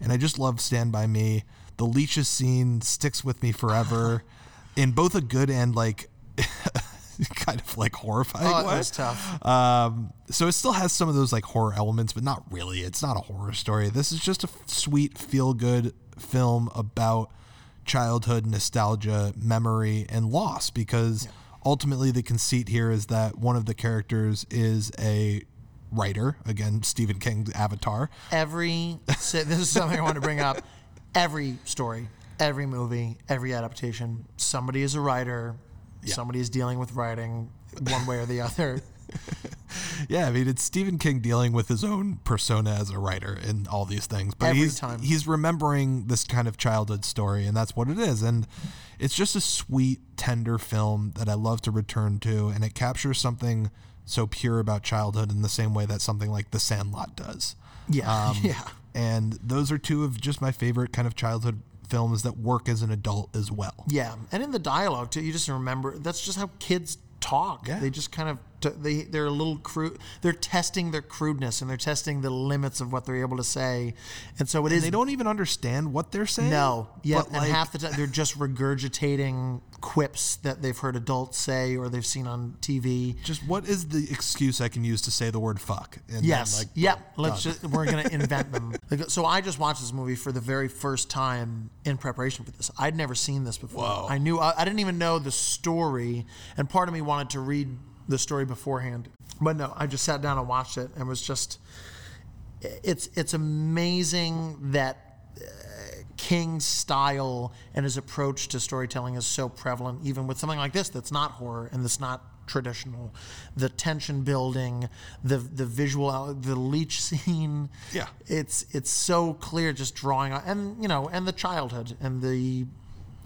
And I just love Stand By Me. The leeches scene sticks with me forever in both a good and like kind of like horrifying Oh, it way. was tough. Um, so it still has some of those like horror elements, but not really. It's not a horror story. This is just a f- sweet, feel good film about childhood nostalgia, memory, and loss. Because ultimately, the conceit here is that one of the characters is a writer. Again, Stephen King's Avatar. Every this is something I want to bring up. Every story, every movie, every adaptation, somebody is a writer. Somebody is dealing with writing one way or the other. Yeah, I mean it's Stephen King dealing with his own persona as a writer in all these things, but Every he's time. he's remembering this kind of childhood story, and that's what it is. And it's just a sweet, tender film that I love to return to, and it captures something so pure about childhood in the same way that something like The Sandlot does. Yeah, Um, yeah. And those are two of just my favorite kind of childhood films that work as an adult as well. Yeah, and in the dialogue too, you just remember that's just how kids talk. Yeah. They just kind of t- they they're a little crude. They're testing their crudeness and they're testing the limits of what they're able to say, and so it is. They don't even understand what they're saying. No, yeah, and like, half the time they're just regurgitating quips that they've heard adults say or they've seen on TV. just what is the excuse I can use to say the word fuck? And Yes. like, yep. boom, Let's just we're gonna invent them. Like, so I just watched this movie for the very first time in preparation for this. I'd never seen this before. Whoa. I knew I, I didn't even know the story, and part of me wanted to read the story beforehand. But no, I just sat down and watched it, and was just it's it's amazing that uh, King's style and his approach to storytelling is so prevalent, even with something like this that's not horror and that's not traditional. The tension building, the the visual, the leech scene. Yeah. it's it's so clear, just drawing on, and you know, and the childhood and the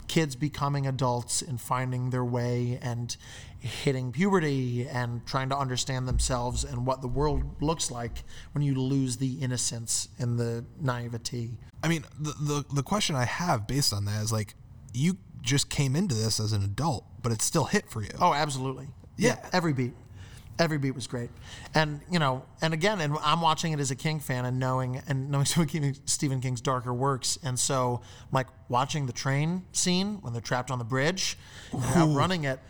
kids becoming adults and finding their way and hitting puberty and trying to understand themselves and what the world looks like when you lose the innocence and the naivety. I mean, the, the the question I have based on that is like, you just came into this as an adult, but it still hit for you. Oh, absolutely. Yeah. every beat. Every beat was great. And, you know, and again, and I'm watching it as a King fan and knowing and knowing Stephen Stephen King's darker works. And so like watching the train scene when they're trapped on the bridge and outrunning it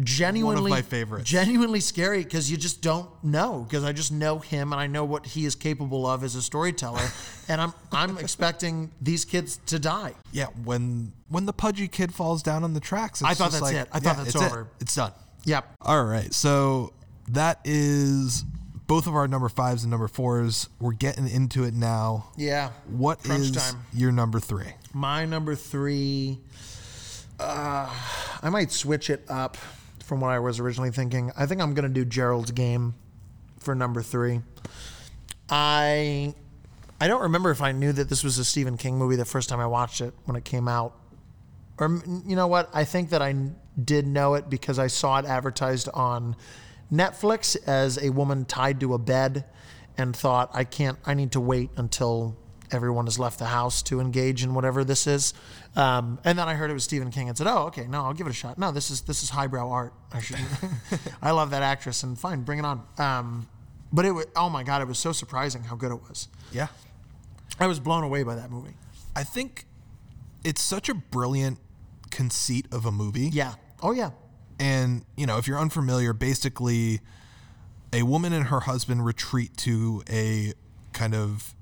genuinely my favorites. genuinely scary because you just don't know because I just know him and I know what he is capable of as a storyteller and I'm I'm expecting these kids to die. Yeah, when when the pudgy kid falls down on the tracks, it's I thought just that's like, it. I thought yeah, that's it's it. over. It's done. Yep. All right, so that is both of our number fives and number fours. We're getting into it now. Yeah. What is Crunch time. your number three? My number three, uh, I might switch it up from what I was originally thinking. I think I'm going to do Gerald's Game for number three. I I don't remember if I knew that this was a Stephen King movie the first time I watched it when it came out. Or you know what? I think that I did know it because I saw it advertised on Netflix as a woman tied to a bed and thought I can't I need to wait until everyone has left the house to engage in whatever this is. Um, and then I heard it was Stephen King and said, "Oh, okay, no, I'll give it a shot. No, this is this is highbrow art. I should. I love that actress and fine, bring it on." Um, but it was oh my god, it was so surprising how good it was. Yeah, I was blown away by that movie. I think it's such a brilliant conceit of a movie. Yeah. Oh yeah. And, you know, if you're unfamiliar, basically a woman and her husband retreat to a kind of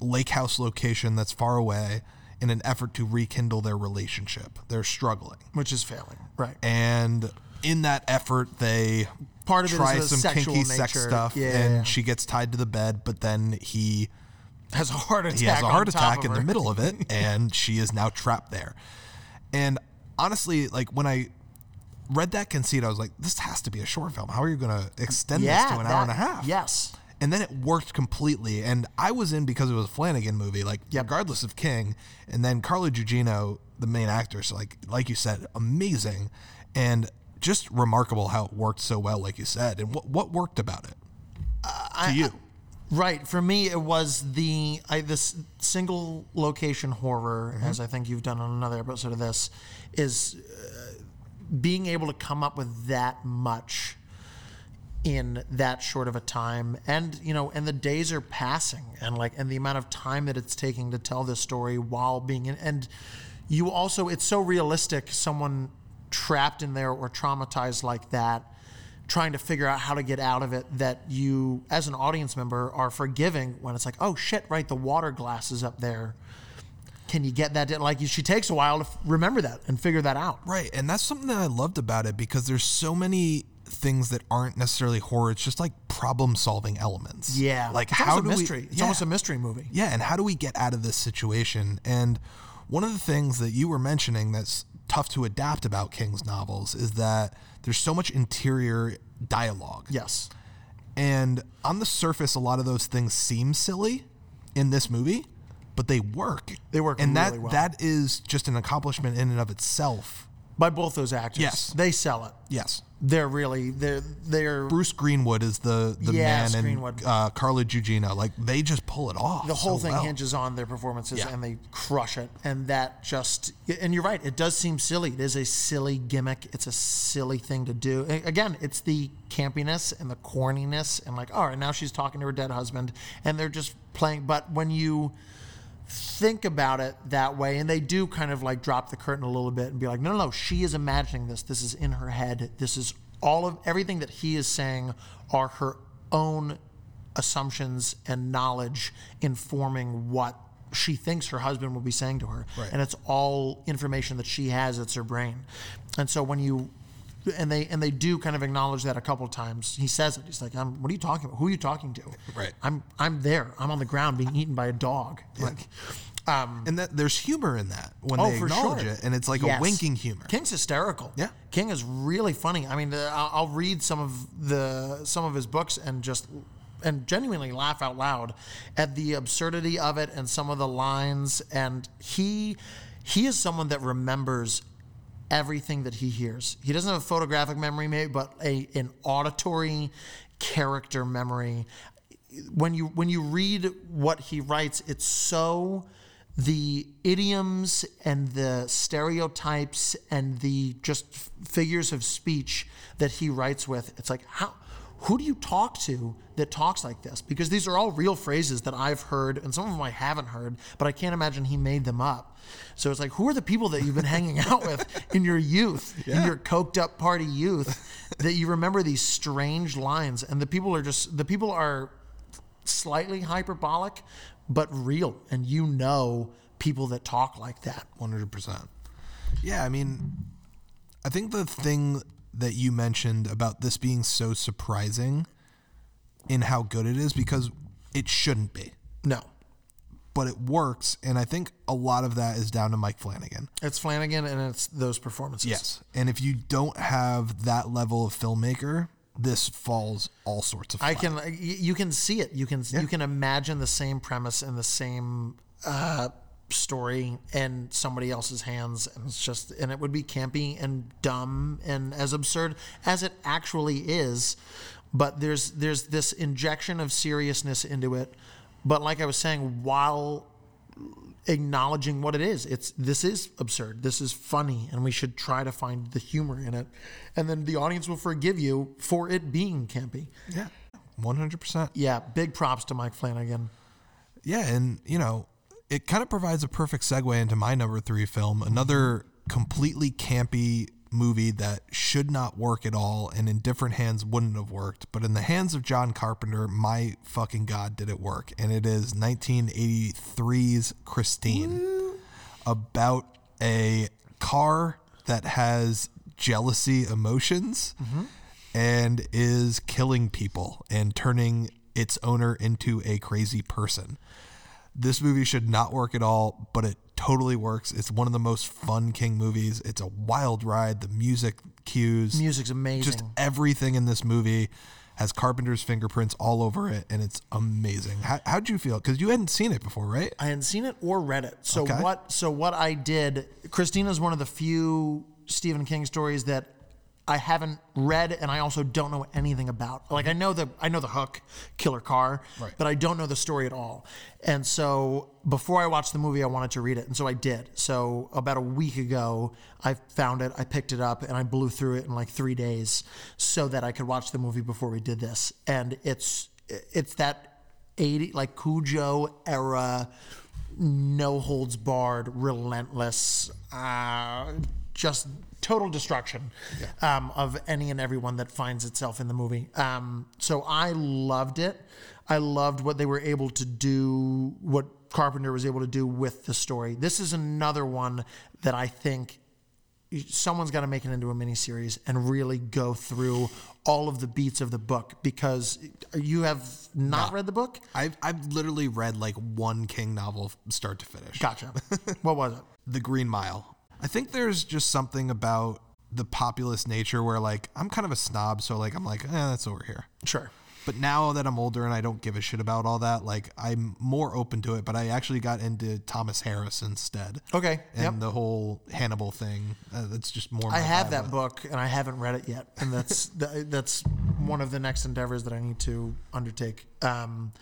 lake house location that's far away in an effort to rekindle their relationship. They're struggling. which is failing. Right. And in that effort, they Part of it is try some kinky sex stuff, Yeah, and yeah, she gets tied to the bed. But then he has a heart attack. he has a heart attack in the middle of it, and she is now trapped there. And honestly, like when I read that conceit, I was like, "This has to be a short film. How are you going to extend Yeah, this to an hour and a half?" Yes. And then it worked completely, and I was in because it was a Flanagan movie, like regardless of King. And then Carla Gugino, the main actor, so like like you said, amazing, and just remarkable how it worked so well, like you said. And what what worked about it to you? Right. For me, it was the I, this single location horror, Mm-hmm. as I think you've done on another episode of this, is uh, being able to come up with that much in that short of a time. And you know and the days are passing and like and the amount of time that it's taking to tell this story while being in and you also it's so realistic someone trapped in there or traumatized like that trying to figure out how to get out of it that you as an audience member are forgiving when it's like oh shit right the water glass is up there. Can you get that like she takes a while to remember that and figure that out. Right, and that's something that I loved about it because there's so many things that aren't necessarily horror. It's just like problem-solving elements. yeah like it's how do a mystery we? it's yeah. almost a mystery movie Yeah, and how do we get out of this situation? And one of the things that you were mentioning that's tough to adapt about King's novels is that there's so much interior dialogue. yes And on the surface, a lot of those things seem silly in this movie, but they work. They work and that really well. that is just an accomplishment in and of itself. by both those actors. Yes. they sell it. Yes. They're really they're they're Bruce Greenwood is the the Yes, man, and Greenwood. uh, Carla Gugino, like they just pull it off. the whole so thing well. hinges on their performances Yeah. and they crush it. And that just and you're right, it does seem silly. It is a silly gimmick. It's a silly thing to do. Again, it's the campiness and the corniness and like, all right, now she's talking to her dead husband and they're just playing. But when you think about it that way, and they do kind of like drop the curtain a little bit and be like, no, no, no, she is imagining this. This is in her head. This is all of everything that he is saying are her own assumptions and knowledge informing what she thinks her husband will be saying to her. Right. And it's all information that she has, it's her brain. And so when you and they and they do kind of acknowledge that a couple of times. He says it. He's like, I'm, "What are you talking about? Who are you talking to?" Right. I'm I'm there. I'm on the ground being eaten by a dog. Like, um, and that there's humor in that when Oh, they acknowledge sure. it, and it's like Yes. a winking humor. King's hysterical. Yeah. King is really funny. I mean, uh, I'll, I'll read some of the some of his books and just and genuinely laugh out loud at the absurdity of it and some of the lines. And he he is someone that remembers everything that he hears. He doesn't have a photographic memory, maybe, but a an auditory character memory. When you when you read what he writes, it's so the idioms and the stereotypes and the just figures of speech that he writes with. It's like how who do you talk to that talks like this? Because these are all real phrases that I've heard, and some of them I haven't heard, but I can't imagine he made them up. So it's like, who are the people that you've been hanging out with in your youth, in your coked up party youth, that you remember these strange lines? And the people are just, the people are slightly hyperbolic, but real. And you know people that talk like that. One hundred percent. Yeah, I mean, I think the thing that you mentioned about this being so surprising in how good it is because it shouldn't be, No. But it works, and I think a lot of that is down to Mike Flanagan. It's Flanagan and it's those performances. Yes, and if you don't have that level of filmmaker, this falls all sorts of. I can you can see it. You can you can imagine the same premise and the same uh, story in somebody else's hands, and it's just and it would be campy and dumb and as absurd as it actually is. But there's there's this injection of seriousness into it. But like I was saying, while acknowledging what it is. It's this is absurd. This is funny, and we should try to find the humor in it. And then the audience will forgive you for it being campy. Yeah, one hundred percent. Yeah, big props to Mike Flanagan. Yeah, and you know, it kind of provides a perfect segue into my number three film, another completely campy movie that should not work at all and in different hands wouldn't have worked. But in the hands of John Carpenter, my fucking God, did it work. And it is 1983's Christine. about a car that has jealousy emotions mm-hmm. and is killing people and turning its owner into a crazy person. This movie should not work at all, but it totally works. It's one of the most fun King movies. It's a wild ride. The music cues, Music's amazing. just everything in this movie has Carpenter's fingerprints all over it, and it's amazing. How, how'd you feel? Because you hadn't seen it before, right? I hadn't seen it or read it. So Okay. what? So what I did? Christina's one of the few Stephen King stories that I haven't read, and I also don't know anything about. Like I know the I know the hook, killer car, Right. but I don't know the story at all. And so before I watched the movie, I wanted to read it, and so I did. So about a week ago, I found it, I picked it up, and I blew through it in like three days, so that I could watch the movie before we did this. And it's it's that 80 like Cujo era no holds barred, relentless, uh, just total destruction um, of any and everyone that finds itself in the movie. Um, so I loved it. I loved what they were able to do, what Carpenter was able to do with the story. This is another one that I think someone's got to make it into a miniseries and really go through all of the beats of the book because you have not read the book. I've, I've literally read like one King novel start to finish. Gotcha. what was it? The Green Mile. I think there's just something about the populist nature where like I'm kind of a snob, so like I'm like, eh, that's over here. Sure. But now that I'm older and I don't give a shit about all that, like I'm more open to it. But I actually got into Thomas Harris instead. Okay. And Yep. the whole Hannibal thing. Uh, that's just more. I have that book and I haven't read it yet, and that's th- that's one of the next endeavors that I need to undertake. Um,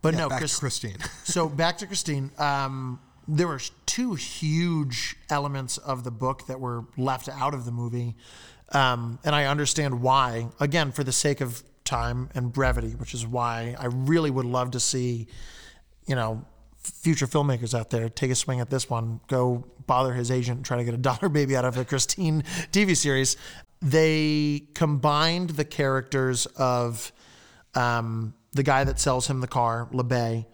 but no, Back Chris, Christine. so back to Christine. Um, there were two huge elements of the book that were left out of the movie, um, and I understand why. Again, for the sake of time and brevity, which is why I really would love to see, you know, future filmmakers out there take a swing at this one. Go bother his agent and try to get a dollar baby out of a Christine TV series. They combined the characters of um, the guy that sells him the car, LeBay.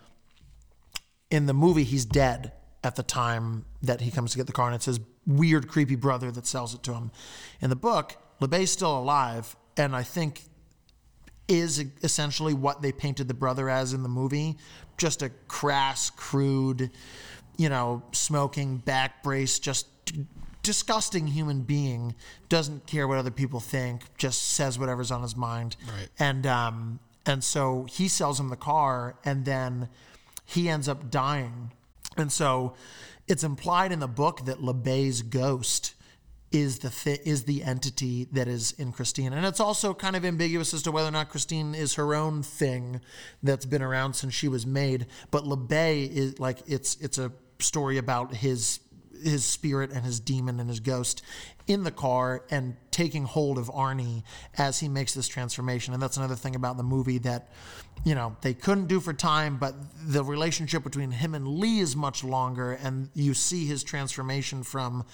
In the movie, he's dead at the time that he comes to get the car, and it's his weird, creepy brother that sells it to him. In the book, LeBay's still alive, and I think is essentially what they painted the brother as in the movie just a crass, crude, you know, smoking, back brace, just disgusting human being. Doesn't care what other people think, just says whatever's on his mind. Right. And um, and so he sells him the car, and then he ends up dying. And so it's implied in the book that LeBay's ghost is the is the entity that is in Christine, and it's also kind of ambiguous as to whether or not Christine is her own thing that's been around since she was made. But LeBay is like it's it's a story about his his spirit and his demon and his ghost in the car and taking hold of Arnie as he makes this transformation. And that's another thing about the movie that, you know, they couldn't do for time, but the relationship between him and Leigh is much longer. And you see his transformation from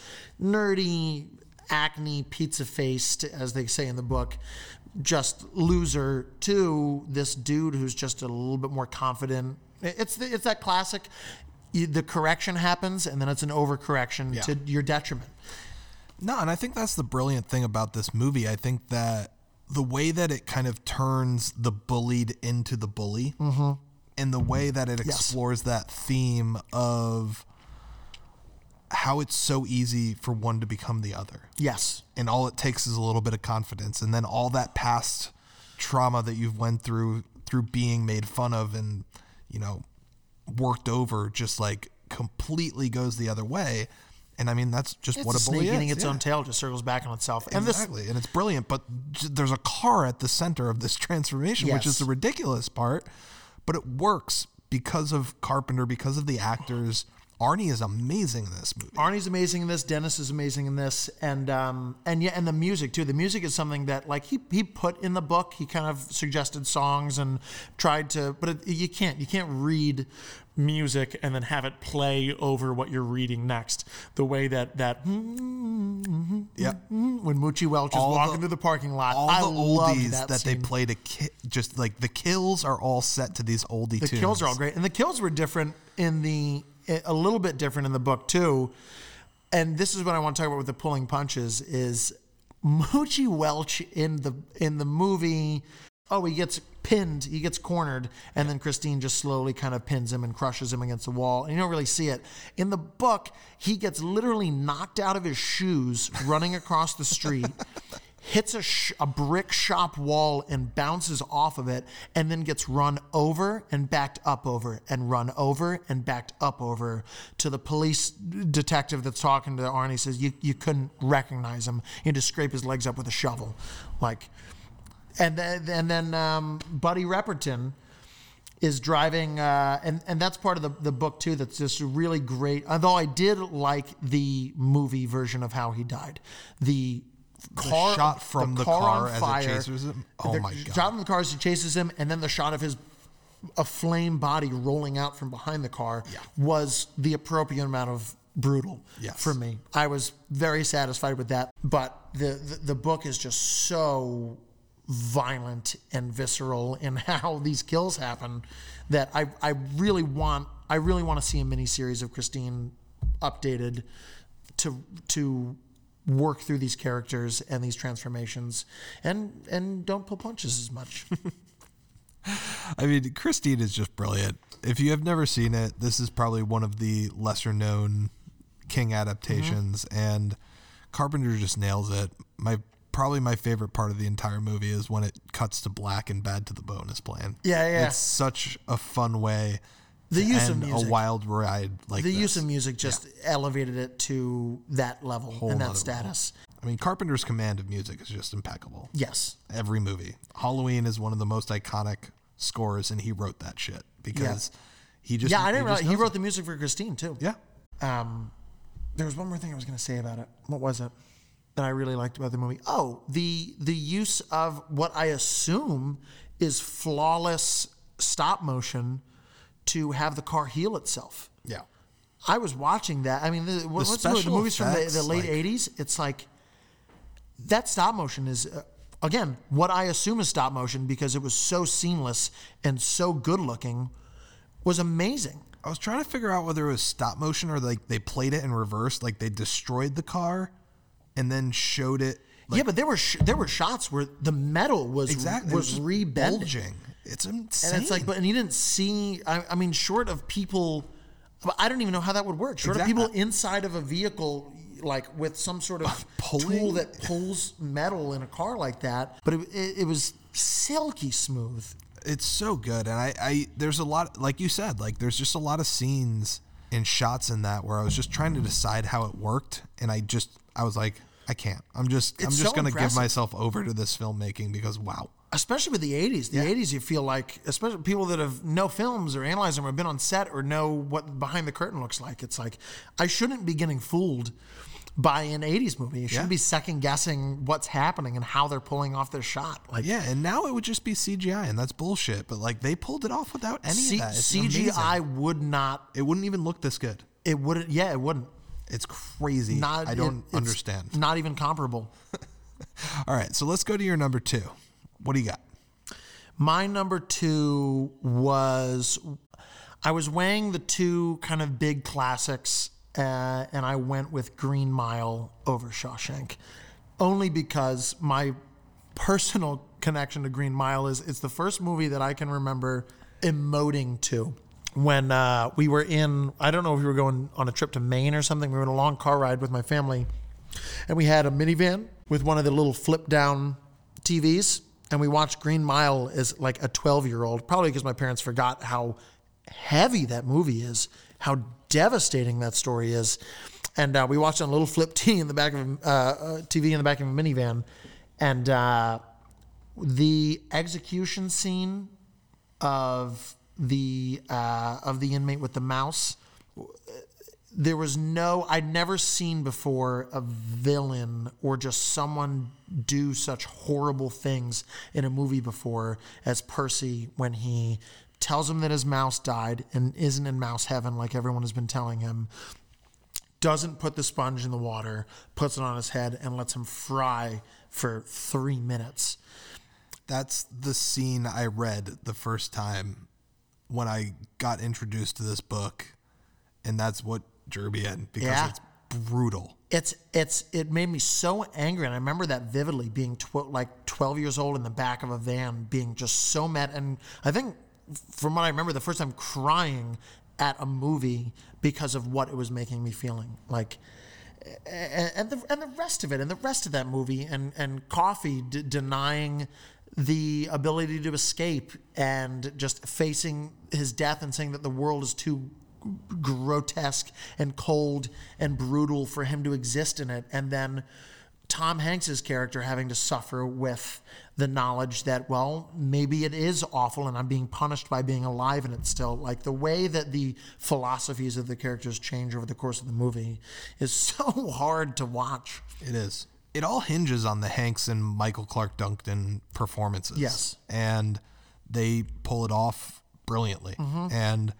nerdy, acne, pizza faced, as they say in the book, just loser to this dude who's just a little bit more confident. It's the, it's that classic. you- The correction happens, and then it's an overcorrection Yeah. to your detriment. No, and I think that's the brilliant thing about this movie. I think that the way that it kind of turns the bullied into the bully, mm-hmm. and the way that it explores that theme of how it's so easy for one to become the other. Yes. and all it takes is a little bit of confidence and then all that past trauma that you've went through through being made fun of and you know worked over just like completely goes the other way and i mean that's just It's what a a bully snake is eating its yeah. own tail, just circles back on itself. And this, exactly and it's brilliant but there's a car at the center of this transformation which is the ridiculous part but it works because of carpenter because of the actors arnie is amazing in this movie Arnie's amazing in this. Dennis is amazing in this, and um, and yeah, and the music too. The music is something that like he he put in the book. He kind of suggested songs and tried to, but it, you can't you can't read music and then have it play over what you're reading next. The way that that hmm, hmm, yeah hmm, when Moochie Welch is walking the- through the parking lot, all I the oldies that, that, they play to ki- just like the kills are all set to these oldie The tunes. kills are all great, and the kills were different in the a a little bit different in the book too. And this is what I want to talk about with the pulling punches is Moochie Welch in the in the movie. Oh, he gets pinned, he gets cornered, and then Christine just slowly kind of pins him and crushes him against the wall. And you don't really see it. In the book, he gets literally knocked out of his shoes running across the street. hits a, sh- a brick shop wall and bounces off of it, and then gets run over and backed up over and run over and backed up over to the police detective that's talking to Arnie says you, you couldn't recognize him. You had to scrape his legs up with a shovel. Like, and then, and then um, Buddy Repperton is driving, uh, and and that's part of the, the book too. That's just really great. Although I did like the movie version of how he died, the car shot from the car as it chases him? Oh my God. Shot from the car as he chases him, and then the shot of his a flame body rolling out from behind the car Yeah. was the appropriate amount of brutal Yes. for me. I was very satisfied with that. But the, the the book is just so violent and visceral in how these kills happen that I I really want I really want to see a mini series of Christine updated to to work through these characters and these transformations and and don't pull punches as much. I mean, Christine is just brilliant. If you have never seen it, this is probably one of the lesser known King adaptations, Mm-hmm. and Carpenter just nails it. My probably my favorite part of the entire movie is when it cuts to black and Bad to the Bone is playing. Yeah, yeah. It's such a fun way. The use of music. a wild ride like the this. use of music just elevated it to that level and that status. I mean, Carpenter's command of music is just impeccable. Yes. Every movie. Halloween is one of the most iconic scores, and he wrote that shit because he just Yeah, I didn't he realize he wrote it. the music for Christine too. Yeah. Um, there was one more thing I was going to say about it. What was it that I really liked about the movie? Oh, the the use of what I assume is flawless stop motion to have the car heal itself. Yeah. I was watching that. I mean, the, what- what's the, movie? the movies from the, the late like- '80s? It's like that stop motion is uh, again what I assume is stop motion because it was so seamless and so good looking was amazing. I was trying to figure out whether it was stop motion or like they played it in reverse, like they destroyed the car and then showed it. Like, yeah, but there were sh- there were shots where the metal was exactly. it was, just rebending. bulging. It's insane. And it's like, but and you didn't see. I, I mean, short of people, I don't even know how that would work. Short of people inside of a vehicle, like with some sort of Pulling? tool that pulls metal in a car like that. But it, it, it was silky smooth. it's so good and I, I there's a lot like you said like there's just a lot of scenes and shots in that where i was just trying to decide how it worked and i just i was like i can't i'm just i'm just so gonna give myself over to this filmmaking because wow Especially with the '80s. The '80s, you feel like, especially people that have no films or analyzed them or been on set or know what behind the curtain looks like. It's like I shouldn't be getting fooled by an '80s movie. You shouldn't Yeah. be second guessing what's happening and how they're pulling off their shot. Like yeah and now it would just be cgi and that's bullshit but like they pulled it off without any C- of that It's CGI amazing. would not. it wouldn't even look this good It wouldn't. Yeah, it wouldn't. it's crazy Not. i don't it's understand Not even comparable. all right so let's go to your number two what do you got My number two was I was weighing the two kind of big classics, uh, and I went with Green Mile over Shawshank, only because my personal connection to Green Mile is it's the first movie that I can remember emoting to. When uh, we were in, I don't know if we were going on a trip to Maine or something. We were in a long car ride with my family, and we had a minivan with one of the little flip down TVs, and we watched Green Mile as like a 12 year old, probably because my parents forgot how heavy that movie is, how devastating that story is. And uh, we watched on a little flip T in the back of a, uh, uh, TV in the back of a minivan, and uh, the execution scene of the uh, of the inmate with the mouse there was no I'd never seen before a villain or just someone do such horrible things in a movie before as Percy when he tells him that his mouse died and isn't in mouse heaven like everyone has been telling him doesn't put the sponge in the water puts it on his head and lets him fry for 3 minutes that's the scene I read the first time when I got introduced to this book. and that's what drew me in because Yeah. it's brutal. It's it's it made me so angry, and I remember that vividly. Being tw- like twelve years old in the back of a van, being just so mad, and I think from what I remember, the first time crying at a movie because of what it was making me feeling like. And the and the rest of it, and the rest of that movie, and and Coffey d- denying the ability to escape, and just facing his death, and saying that the world is too grotesque and cold and brutal for him to exist in it and then Tom Hanks's character having to suffer with the knowledge that well maybe it is awful and I'm being punished by being alive in it still like the way that the philosophies of the characters change over the course of the movie is so hard to watch It is. It all hinges on the Hanks and Michael Clarke Duncan performances. Yes. And they pull it off brilliantly. Mm-hmm. And,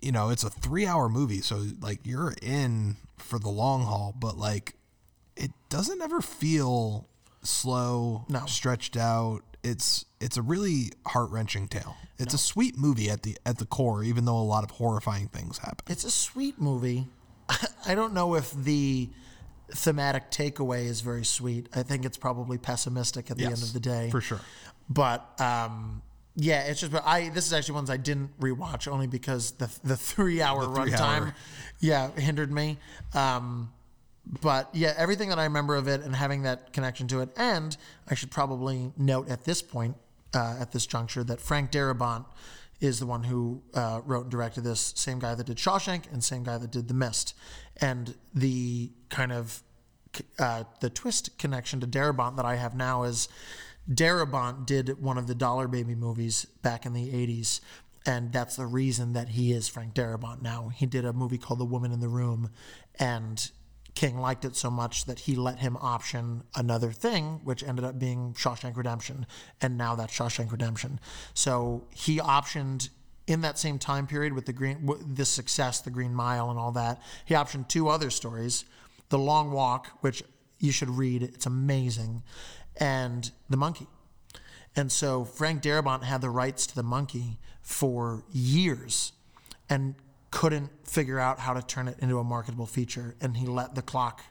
you know, it's a three hour movie. So, like, you're in for the long haul, but, like, it doesn't ever feel slow, No. stretched out. It's it's a really heart wrenching tale. It's a sweet movie at the at the core, even though a lot of horrifying things happen. It's a sweet movie. I don't know if the thematic takeaway is very sweet. I think it's probably pessimistic at the end of the day. for sure. But um, yeah, it's just. But I this is actually ones I didn't rewatch only because the the three hour runtime, yeah, hindered me. Um, but yeah, everything that I remember of it and having that connection to it, and I should probably note at this point, uh, at this juncture, that Frank Darabont is the one who uh, wrote and directed this. Same guy that did Shawshank and same guy that did The Mist, and the kind of uh, the twist connection to Darabont that I have now is Darabont did one of the Dollar Baby movies back in the 80s. And that's the reason that he is Frank Darabont now. He did a movie called The Woman in the Room, and King liked it so much that he let him option another thing, which ended up being Shawshank Redemption. And now that's Shawshank Redemption. So he optioned in that same time period with the green, the success, the Green Mile, and all that. He optioned two other stories: The Long Walk, which you should read; it's amazing, and The Monkey. And so Frank Darabont had the rights to The Monkey for years, and couldn't figure out how to turn it into a marketable feature, and he let the clock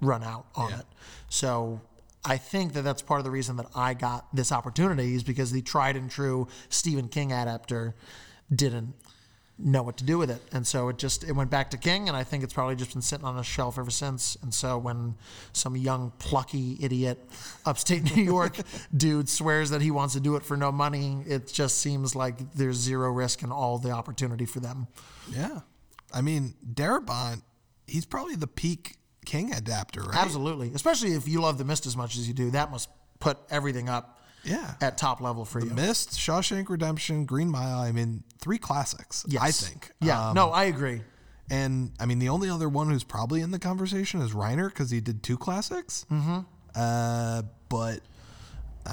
run out on it. So I think that that's part of the reason that I got this opportunity is because the tried and true Stephen King adapter didn't know what to do with it, and so it just it went back to King, and I think it's probably just been sitting on a shelf ever since. And so when some young plucky idiot upstate New York dude swears that he wants to do it for no money, it just seems like there's zero risk and all the opportunity for them. Yeah. I mean, Darabont, he's probably the peak King adapter, right? Absolutely, especially if you love The Mist as much as you do, that must put everything up Yeah. at top level for you. Mist, Shawshank Redemption, Green Mile. I mean, three classics, I think. Yeah, Um, no, I agree. And I mean, the only other one who's probably in the conversation is Reiner because he did two classics. Mm-hmm. Uh, but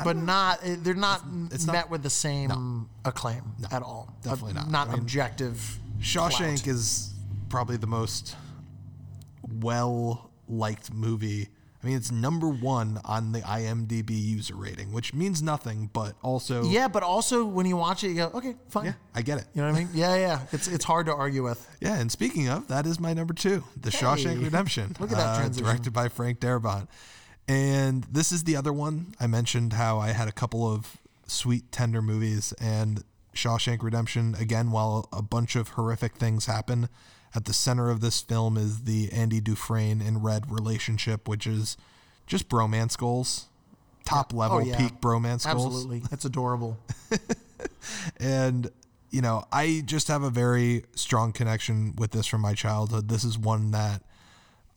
But not eh, they're not it's met not- with the same acclaim at all. definitely not. Not I mean, objective. Shawshank clout. is probably the most well liked movie. I mean, it's number one on the IMDb user rating, which means nothing, but also, Yeah, but also when you watch it, you go, okay, fine. yeah, I get it. You know what I mean? Yeah, yeah. It's it's hard to argue with. Yeah, and speaking of, that is my number two, The Shawshank Redemption. look at that uh, transition. Directed by Frank Darabont. And this is the other one. I mentioned how I had a couple of sweet, tender movies, and Shawshank Redemption, again, while a bunch of horrific things happen, at the center of this film is the Andy Dufresne and Red relationship, which is just bromance goals. Top oh, level, Oh, yeah. peak bromance goals Absolutely. It's adorable. and you know i just have a very strong connection with this from my childhood this is one that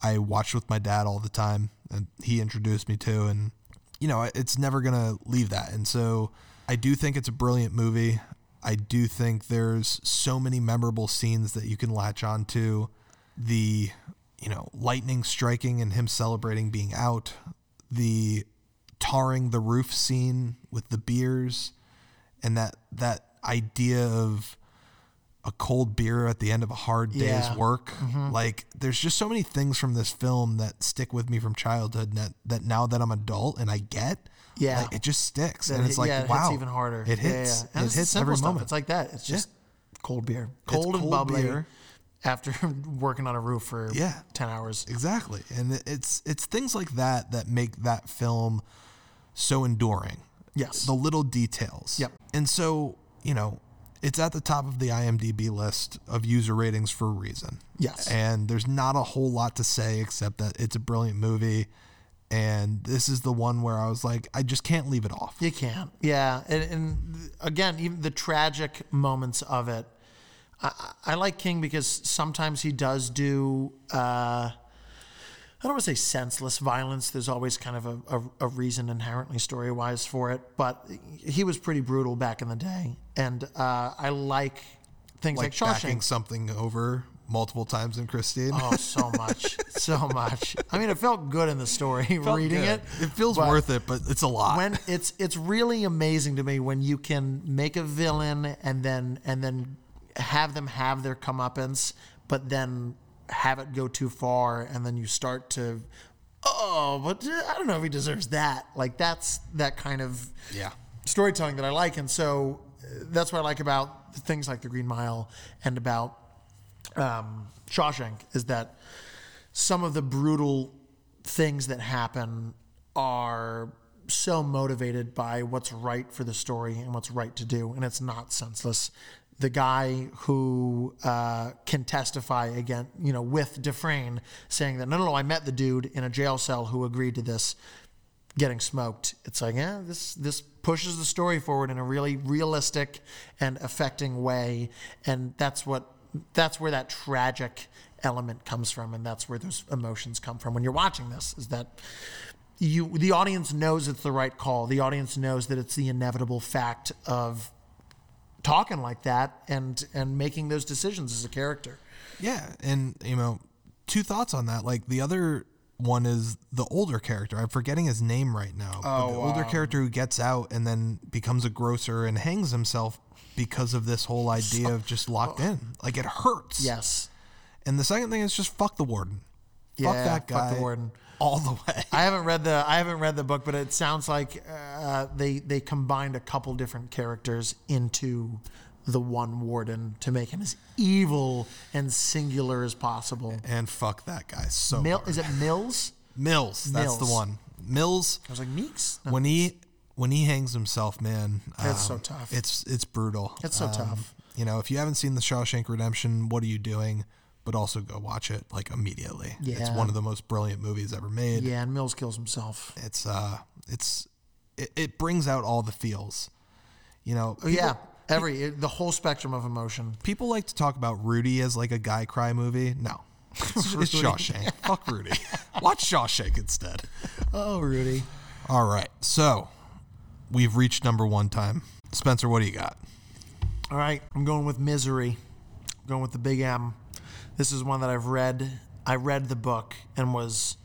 i watched with my dad all the time and he introduced me to and you know it's never gonna leave that and so i do think it's a brilliant movie i do think there's so many memorable scenes that you can latch on to the you know lightning striking and him celebrating being out the tarring the roof scene with the beers and that that idea of a cold beer at the end of a hard day's Yeah. Mm-hmm. work like there's just so many things from this film that stick with me from childhood that, that now that i'm adult and i get Yeah. like, it just sticks and it's hit- like yeah, it wow hits even harder. it hits yeah. And it it's hits every stuff. moment It's like that. It's just cold beer, It's cold and cold bubbly, beer. after working on a roof for Yeah. 10 hours. Exactly. And it's it's things like that that make that film so enduring. Yes. The little details. Yep. And so, you know, it's at the top of the IMDb list of user ratings for a reason. Yes. And there's not a whole lot to say except that it's a brilliant movie. And this is the one where I was like, I just can't leave it off. You can't. Yeah. And, and again, even the tragic moments of it. I, I like King because sometimes he does do, uh, I don't want to say senseless violence. There's always kind of a, a, a reason inherently story wise for it. But he was pretty brutal back in the day. And uh, I like things like, Like Shawshank. something over multiple times in Christine. Oh, so much, so much. I mean, it felt good in the story reading Good. it. It feels worth it, but it's a lot. When it's it's really amazing to me when you can make a villain and then and then have them have their comeuppance, but then have it go too far, and then you start to, oh, but I don't know if he deserves that. Like that's that kind of yeah. storytelling that I like, and so uh, that's what I like about things like The Green Mile and about um, Shawshank is that some of the brutal things that happen are so motivated by what's right for the story and what's right to do, and it's not senseless. The guy who uh, can testify again, you know, with Dufresne saying that no, no, no, I met the dude in a jail cell who agreed to this getting smoked. It's like, yeah, this this pushes the story forward in a really realistic and affecting way, and that's what that's where that tragic element comes from, and that's where those emotions come from when you're watching this. Is that you the audience knows it's the right call. The audience knows that it's the inevitable fact of talking like that and and making those decisions as a character. Yeah, and you know, two thoughts on that. Like the other one is the older character. I'm forgetting his name right now. but oh, the older um, character who gets out and then becomes a grocer and hangs himself because of this whole idea of just locked in. Like it hurts. Yes. And the second thing is just fuck the warden. fuck that guy. fuck the warden. All the way. I haven't read the I haven't read the book, but it sounds like uh, they they combined a couple different characters into the one warden to make him as evil and singular as possible. and fuck that guy so Mill, hard. is it Mills? Mills. That's the one. Mills. I was like Meeks. No. when he when he hangs himself, man, It's um, so tough. It's it's brutal. It's so Um, tough. You know, if you haven't seen the Shawshank Redemption, what are you doing? But also go watch it like immediately. Yeah. It's one of the most brilliant movies ever made. Yeah, and Mills kills himself. It's uh, it's it, it brings out all the feels. You know, Oh, yeah, every the whole spectrum of emotion. people like to talk about Rudy as like a guy cry movie. No, it's, it's Shawshank. Fuck Rudy. Watch Shawshank instead. Oh, Rudy. All right, so we've reached number one time. Spencer, what do you got? All right, I'm going with Misery. I'm going with the big M. This is one that I've read. I read the book and was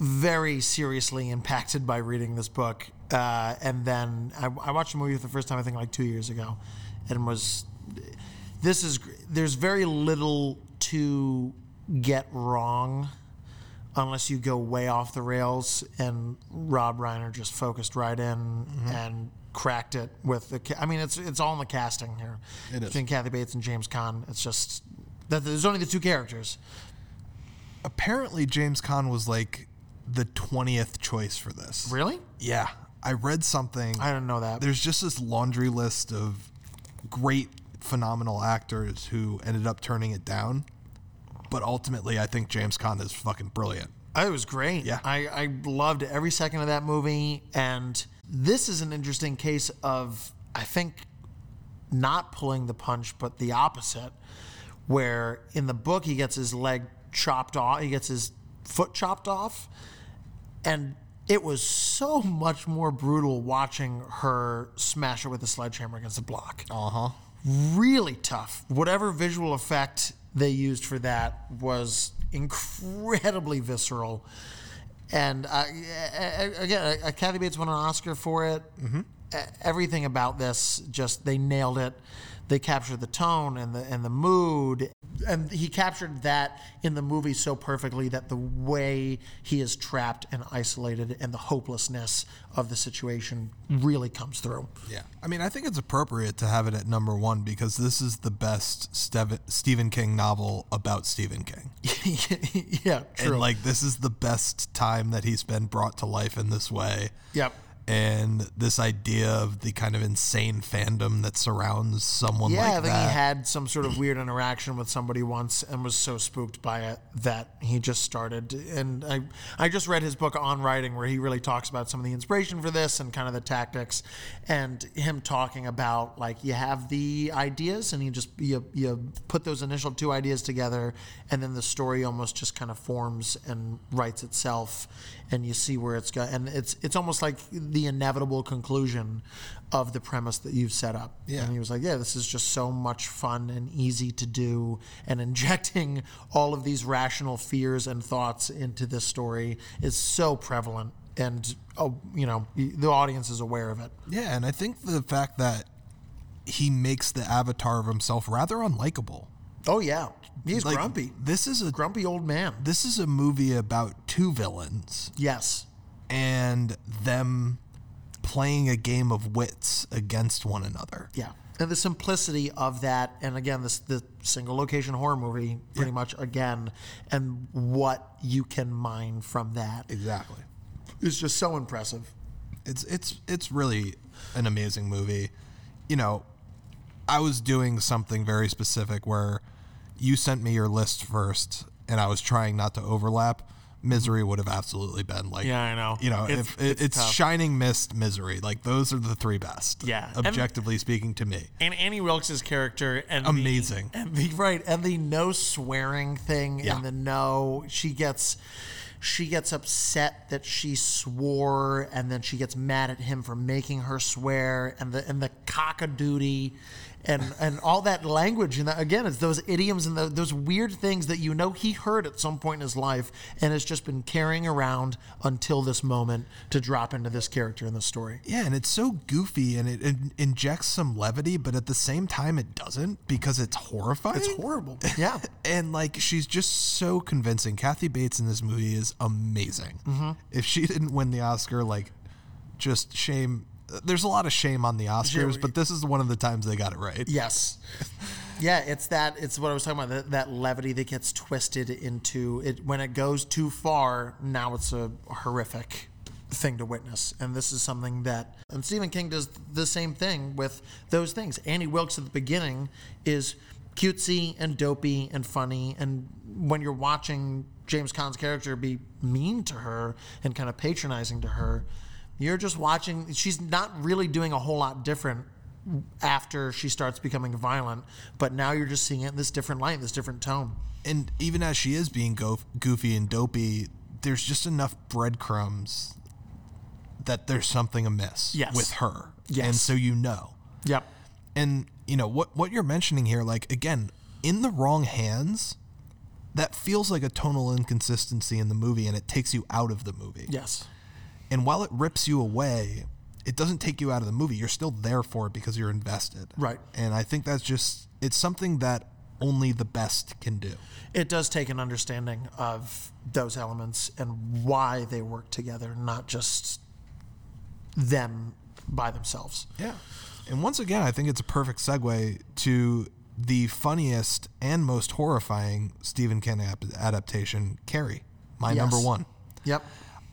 very seriously impacted by reading this book. Uh, and then I, I watched the movie for the first time, I think, like two years ago, and was. This is. There's very little to get wrong unless you go way off the rails. And Rob Reiner just focused right in mm-hmm. and cracked it with the. ca- I mean, it's it's all in the casting here. It is. between Kathy Bates and James Caan. It's just that there's only the two characters. apparently James Caan was like the 20th choice for this. Really? Yeah. I read something. I didn't know that. There's just this laundry list of great, phenomenal actors who ended up turning it down. But ultimately, I think James Caan is fucking brilliant. It was great. Yeah. I, I loved every second of that movie. And this is an interesting case of, I think, not pulling the punch, but the opposite. Where in the book, he gets his leg chopped off, he gets his foot chopped off. And it was so much more brutal watching her smash it with a sledgehammer against the block. Uh huh. really tough. Whatever visual effect they used for that was incredibly visceral. And uh, again, uh, Kathy Bates won an Oscar for it. E- Everything about this, just they nailed it. They capture the tone and the and the mood, and he captured that in the movie so perfectly that the way he is trapped and isolated and the hopelessness of the situation really comes through. Yeah. I mean, I think it's appropriate to have it at number one because this is the best Stephen King novel about Stephen King. yeah, true. And like, this is the best time that he's been brought to life in this way. yep. And this idea of the kind of insane fandom that surrounds someone Yeah, I like think that. he had some sort of weird interaction with somebody once and was so spooked by it that he just started. And I, I just read his book on writing where he really talks about some of the inspiration for this and kind of the tactics, and him talking about like you have the ideas and you just you you put those initial two ideas together, and then the story almost just kind of forms and writes itself, and you see where it's going. And it's it's almost like the inevitable conclusion of the premise that you've set up. Yeah. And he was like, yeah, this is just so much fun and easy to do. And injecting all of these rational fears and thoughts into this story is so prevalent. And, oh, you know, the audience is aware of it. Yeah, and I think the fact that he makes the avatar of himself rather unlikable. Oh, yeah. He's Like, grumpy. This is a Grumpy old man. this is a movie about two villains Yes. and them playing a game of wits against one another. Yeah. And the simplicity of that, and again, this the single location horror movie, pretty much again, and what you can mine from that Exactly. is just so impressive. It's it's it's really an amazing movie. You know, I was doing something very specific where you sent me your list first and I was trying not to overlap. Misery would have absolutely been like Yeah, I know. You know, It's- if it's it's. Shining Mist, Misery, like those are the three best. Yeah, and- objectively speaking, to me. and Annie Wilkes' character and the- Amazing. and the right and the no swearing thing Yeah. and the no she gets she gets upset that she swore and then she gets mad at him for making her swear and the and the cockadoodie and and all that language and that, again it's those idioms and the, those weird things that you know he heard at some point in his life and has just been carrying around until this moment to drop into this character in the story Yeah, and it's so goofy and it, it injects some levity, but at the same time it doesn't because it's horrifying. it's horrible yeah and like she's just so convincing. Kathy Bates in this movie is amazing. Mm-hmm. If she didn't win the Oscar, like, just shame. There's a lot of shame on the Oscars, but this is one of the times they got it right. Yes. Yeah, it's that. It's what I was talking about. That, that levity that gets twisted into it when it goes too far. Now it's a horrific thing to witness, and this is something that. And Stephen King does the same thing with those things. Annie Wilkes at the beginning is cutesy and dopey and funny, and when you're watching James Caan's character be mean to her and kind of patronizing to her, you're just watching. She's not really doing a whole lot different after she starts becoming violent, but now you're just seeing it in this different light, this different tone. And even as she is being go- goofy and dopey, there's just enough breadcrumbs that there's something amiss Yes. with her. Yes. And so you know. Yep. And you know what what you're mentioning here, like again, in the wrong hands, that feels like a tonal inconsistency in the movie, and it takes you out of the movie. Yes. And while it rips you away, it doesn't take you out of the movie. You're still there for it because you're invested. Right. And I think that's just it's something that only the best can do. It does take an understanding of those elements and why they work together, not just them by themselves. Yeah. And once again, I think it's a perfect segue to the funniest and most horrifying Stephen King adaptation, Carrie, my Yes. number one. Yep.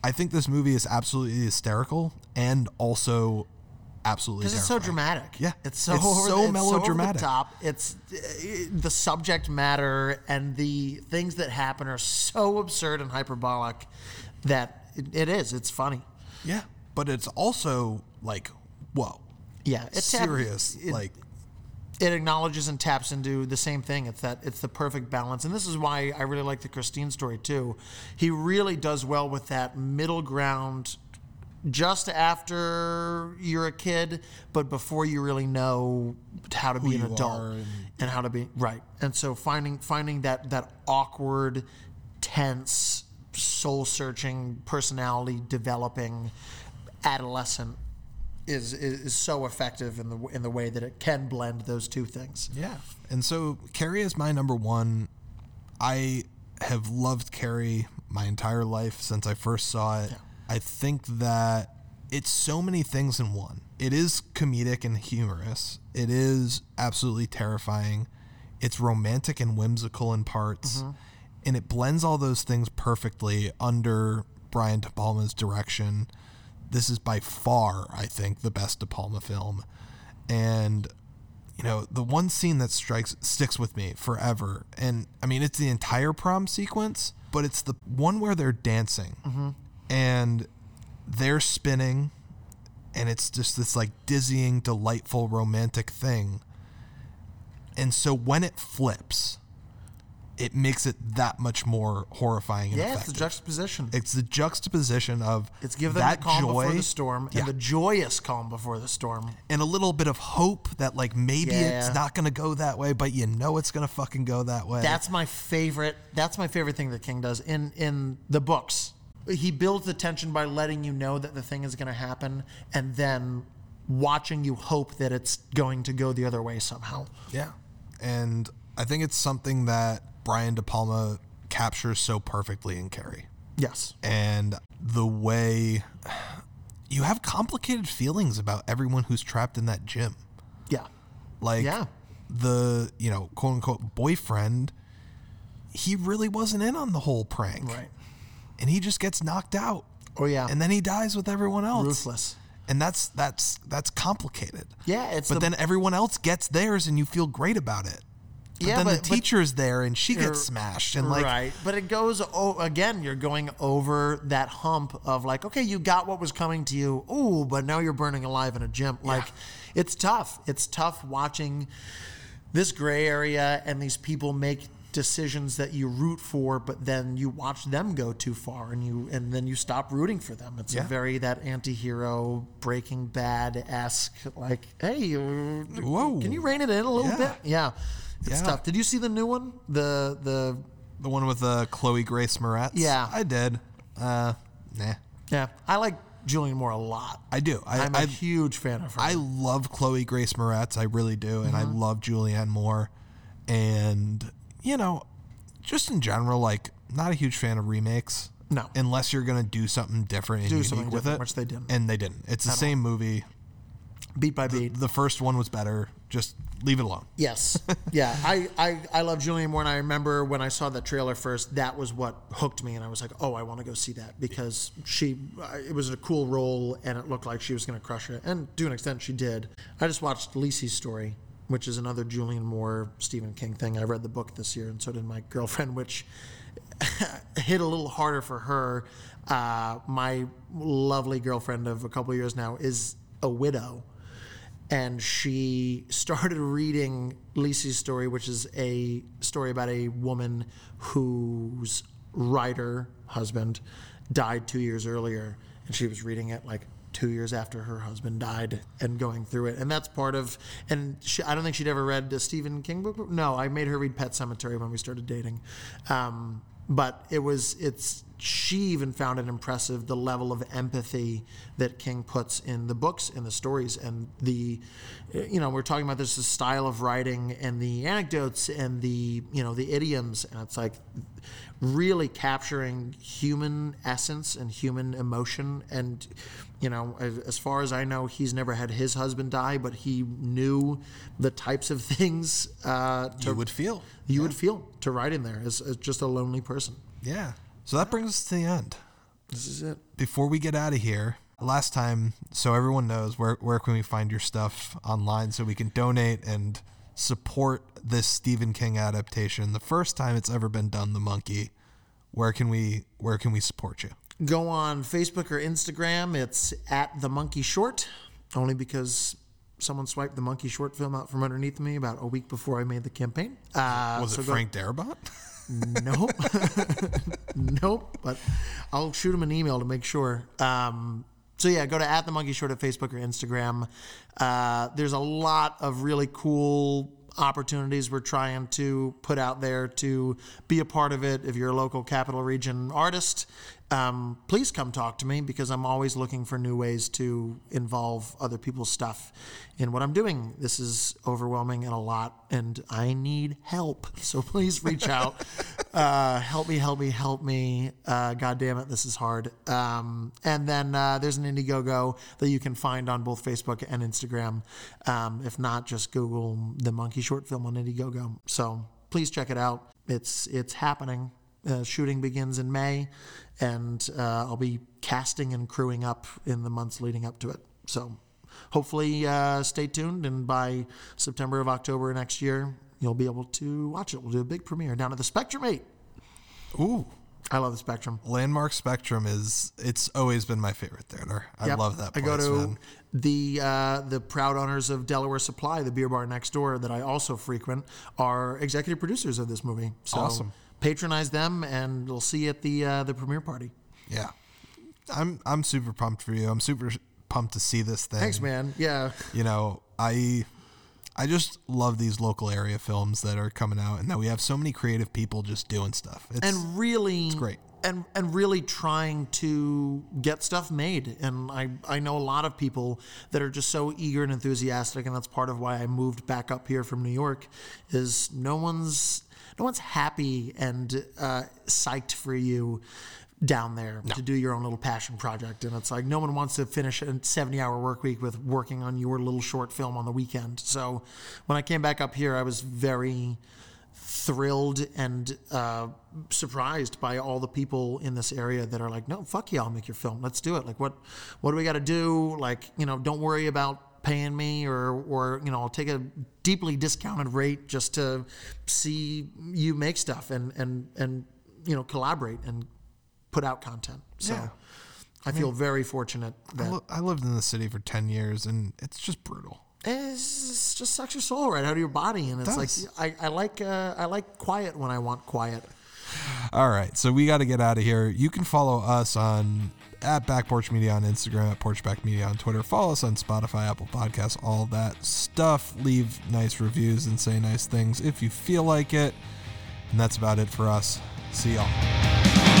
I think this movie is absolutely hysterical and also absolutely Because it's so dramatic. Yeah. It's so, It's over, so it's melodramatic. So top. It's uh, the subject matter and the things that happen are so absurd and hyperbolic that it, it is. It's funny. Yeah. But it's also like, whoa. Yeah. It's serious. it- like, it acknowledges and taps into the same thing. It's that it's the perfect balance, and this is why I really like the Christine story too. He really does well with that middle ground, just after you're a kid, but before you really know how to be an adult and, and- how to be right. And so finding finding that that awkward, tense, soul searching personality developing adolescent is, is so effective in the in the way that it can blend those two things. Yeah. And so Carrie is my number one. I have loved Carrie my entire life since I first saw it. I think that it's so many things in one. It is comedic and humorous. It is absolutely terrifying. It's romantic and whimsical in parts. Mm-hmm. And it blends all those things perfectly under Brian De Palma's direction. This is by far, I think, the best De Palma film. And you know, the one scene that strikes sticks with me forever. And I mean, it's the entire prom sequence, but it's the one where they're dancing mm-hmm. and they're spinning and it's just this like dizzying, delightful, romantic thing. And so when it flips, it makes it that much more horrifying and Yeah, it's the juxtaposition. It's the juxtaposition of It's give them that the calm joy before the storm Yeah. and the joyous calm before the storm. and a little bit of hope that like maybe Yeah. it's not going to go that way, but you know it's going to fucking go that way. That's my favorite. That's my favorite thing that King does in in the books. He builds the tension by letting you know that the thing is going to happen, and then watching you hope that it's going to go the other way somehow. yeah, and I think it's something that Brian De Palma captures so perfectly in Carrie, Yes. and the way you have complicated feelings about everyone who's trapped in that gym. Yeah. Like Yeah. the you know quote unquote boyfriend, he really wasn't in on the whole prank, Right. and he just gets knocked out. Oh yeah. and then he dies with everyone else. Ruthless. And that's that's that's complicated. Yeah, it's but the- then everyone else gets theirs, and you feel great about it. But Yeah, then but- the but- teacher's there, and she gets smashed, and like right, but it goes oh, again. You're going over that hump of like, okay, you got what was coming to you. Ooh, but now you're burning alive in a gym. Like, it's tough. It's tough watching this gray area and these people make decisions that you root for, but then you watch them go too far, and you and then you stop rooting for them. It's Yeah. a very that anti-hero Breaking Bad esque. Like, hey, Whoa. can you rein it in a little Yeah. bit? Yeah. It's Yeah. tough. Did you see the new one? The the the one with uh, Chloe Grace Moretz. Yeah. I did. Uh, nah, Yeah, I like Julianne Moore a lot. I do. I I'm a I, huge fan of her. I love Chloe Grace Moretz. I really do, and I Mm-hmm. love Julianne Moore. And you know, just in general, like not a huge fan of remakes. No. unless you're gonna do something different and Do unique something with it, which they didn't. and they didn't. It's the same movie. beat by beat. The first one was better. Just leave it alone. Yes. Yeah. I, I, I love Julianne Moore, and I remember when I saw the trailer first, that was what hooked me, and I was like, oh, I want to go see that because she, uh, it was a cool role, and it looked like she was going to crush it, and to an extent, she did. I just watched Lisey's story, which is another Julianne Moore Stephen King thing. I read the book this year, and so did my girlfriend, which hit a little harder for her. Uh, my lovely girlfriend of a couple years now is a widow and she started reading Lisey's story, which is a story about a woman whose writer husband died two years earlier, and she was reading it like two years after her husband died and going through it, and that's part of. And she, I don't think she'd ever read a Stephen King book. No, I made her read Pet Sematary when we started dating, um, but it was it's she even found it impressive the level of empathy that King puts in the books and the stories and the you know we're talking about this style of writing and the anecdotes and the you know the idioms and it's like really capturing human essence and human emotion and you know as, as far as I know he's never had his husband die but he knew the types of things uh, to, You would feel. you would feel to write in there as, as just a lonely person Yeah. So that brings us to the end. this is it Before we get out of here, last time, so everyone knows where where can we find your stuff online so we can donate and support this Stephen King adaptation. The first time it's ever been done, The Monkey. Where can we where can we support you? go on Facebook or Instagram. It's at the Monkey Short, only because someone swiped the Monkey Short film out from underneath me about a week before I made the campaign. Uh, Was so it go- Frank Darabont? Nope, nope. But I'll shoot him an email to make sure. Um, so yeah, go to at the Monkey Short at Facebook or Instagram. Uh, there's a lot of really cool opportunities we're trying to put out there to be a part of it. If you're a local capital region artist, um, please come talk to me because I'm always looking for new ways to involve other people's stuff in what I'm doing. This is overwhelming and a lot, and I need help. So please reach out. uh, help me, help me, help me. Uh, God damn it, this is hard. Um, and then uh, there's an Indiegogo that you can find on both Facebook and Instagram. Um, if not, just Google the Monkey short film on Indiegogo. So please check it out. It's it's happening. Uh, shooting begins in May, and uh, I'll be casting and crewing up in the months leading up to it. So hopefully, uh, stay tuned, and by September of October next year, you'll be able to watch it. We'll do a big premiere down at the Spectrum 8. Ooh, I love the Spectrum. Landmark Spectrum is it's always been my favorite theater. I Yep. love that Place, I go to man. the uh, the proud owners of Delaware Supply, the beer bar next door that I also frequent, are executive producers of this movie. So Awesome. patronize them, and we'll see you at the uh, the premiere party. Yeah. I'm I'm super pumped for you. I'm super pumped to see this thing. Thanks, man. Yeah. You know, I I just love these local area films that are coming out and that we have so many creative people just doing stuff. It's and really it's great. and and really trying to get stuff made and I, I know a lot of people that are just so eager and enthusiastic and that's part of why I moved back up here from New York is no one's no one's happy and uh, psyched for you down there to do your own little passion project and it's like no one wants to finish a 70 hour work week with working on your little short film on the weekend so when I came back up here I was very thrilled and uh, surprised by all the people in this area that are like, no, fuck yeah, I'll make your film. Let's do it. Like, what, what do we got to do? Like, you know, don't worry about paying me or, or, you know, I'll take a deeply discounted rate just to see you make stuff and, and, and, you know, collaborate and put out content. So Yeah. I feel very fortunate I, that I lived in the city for 10 years and it's just brutal. it's just sucks your soul right out of your body. And it's like, I, I like, uh, I like quiet when I want quiet. All right, so we got to get out of here. You can follow us on at Back Porch Media on Instagram, at Porchback Media on Twitter. Follow us on Spotify, Apple Podcasts, all that stuff. Leave nice reviews and say nice things if you feel like it. And that's about it for us. See y'all.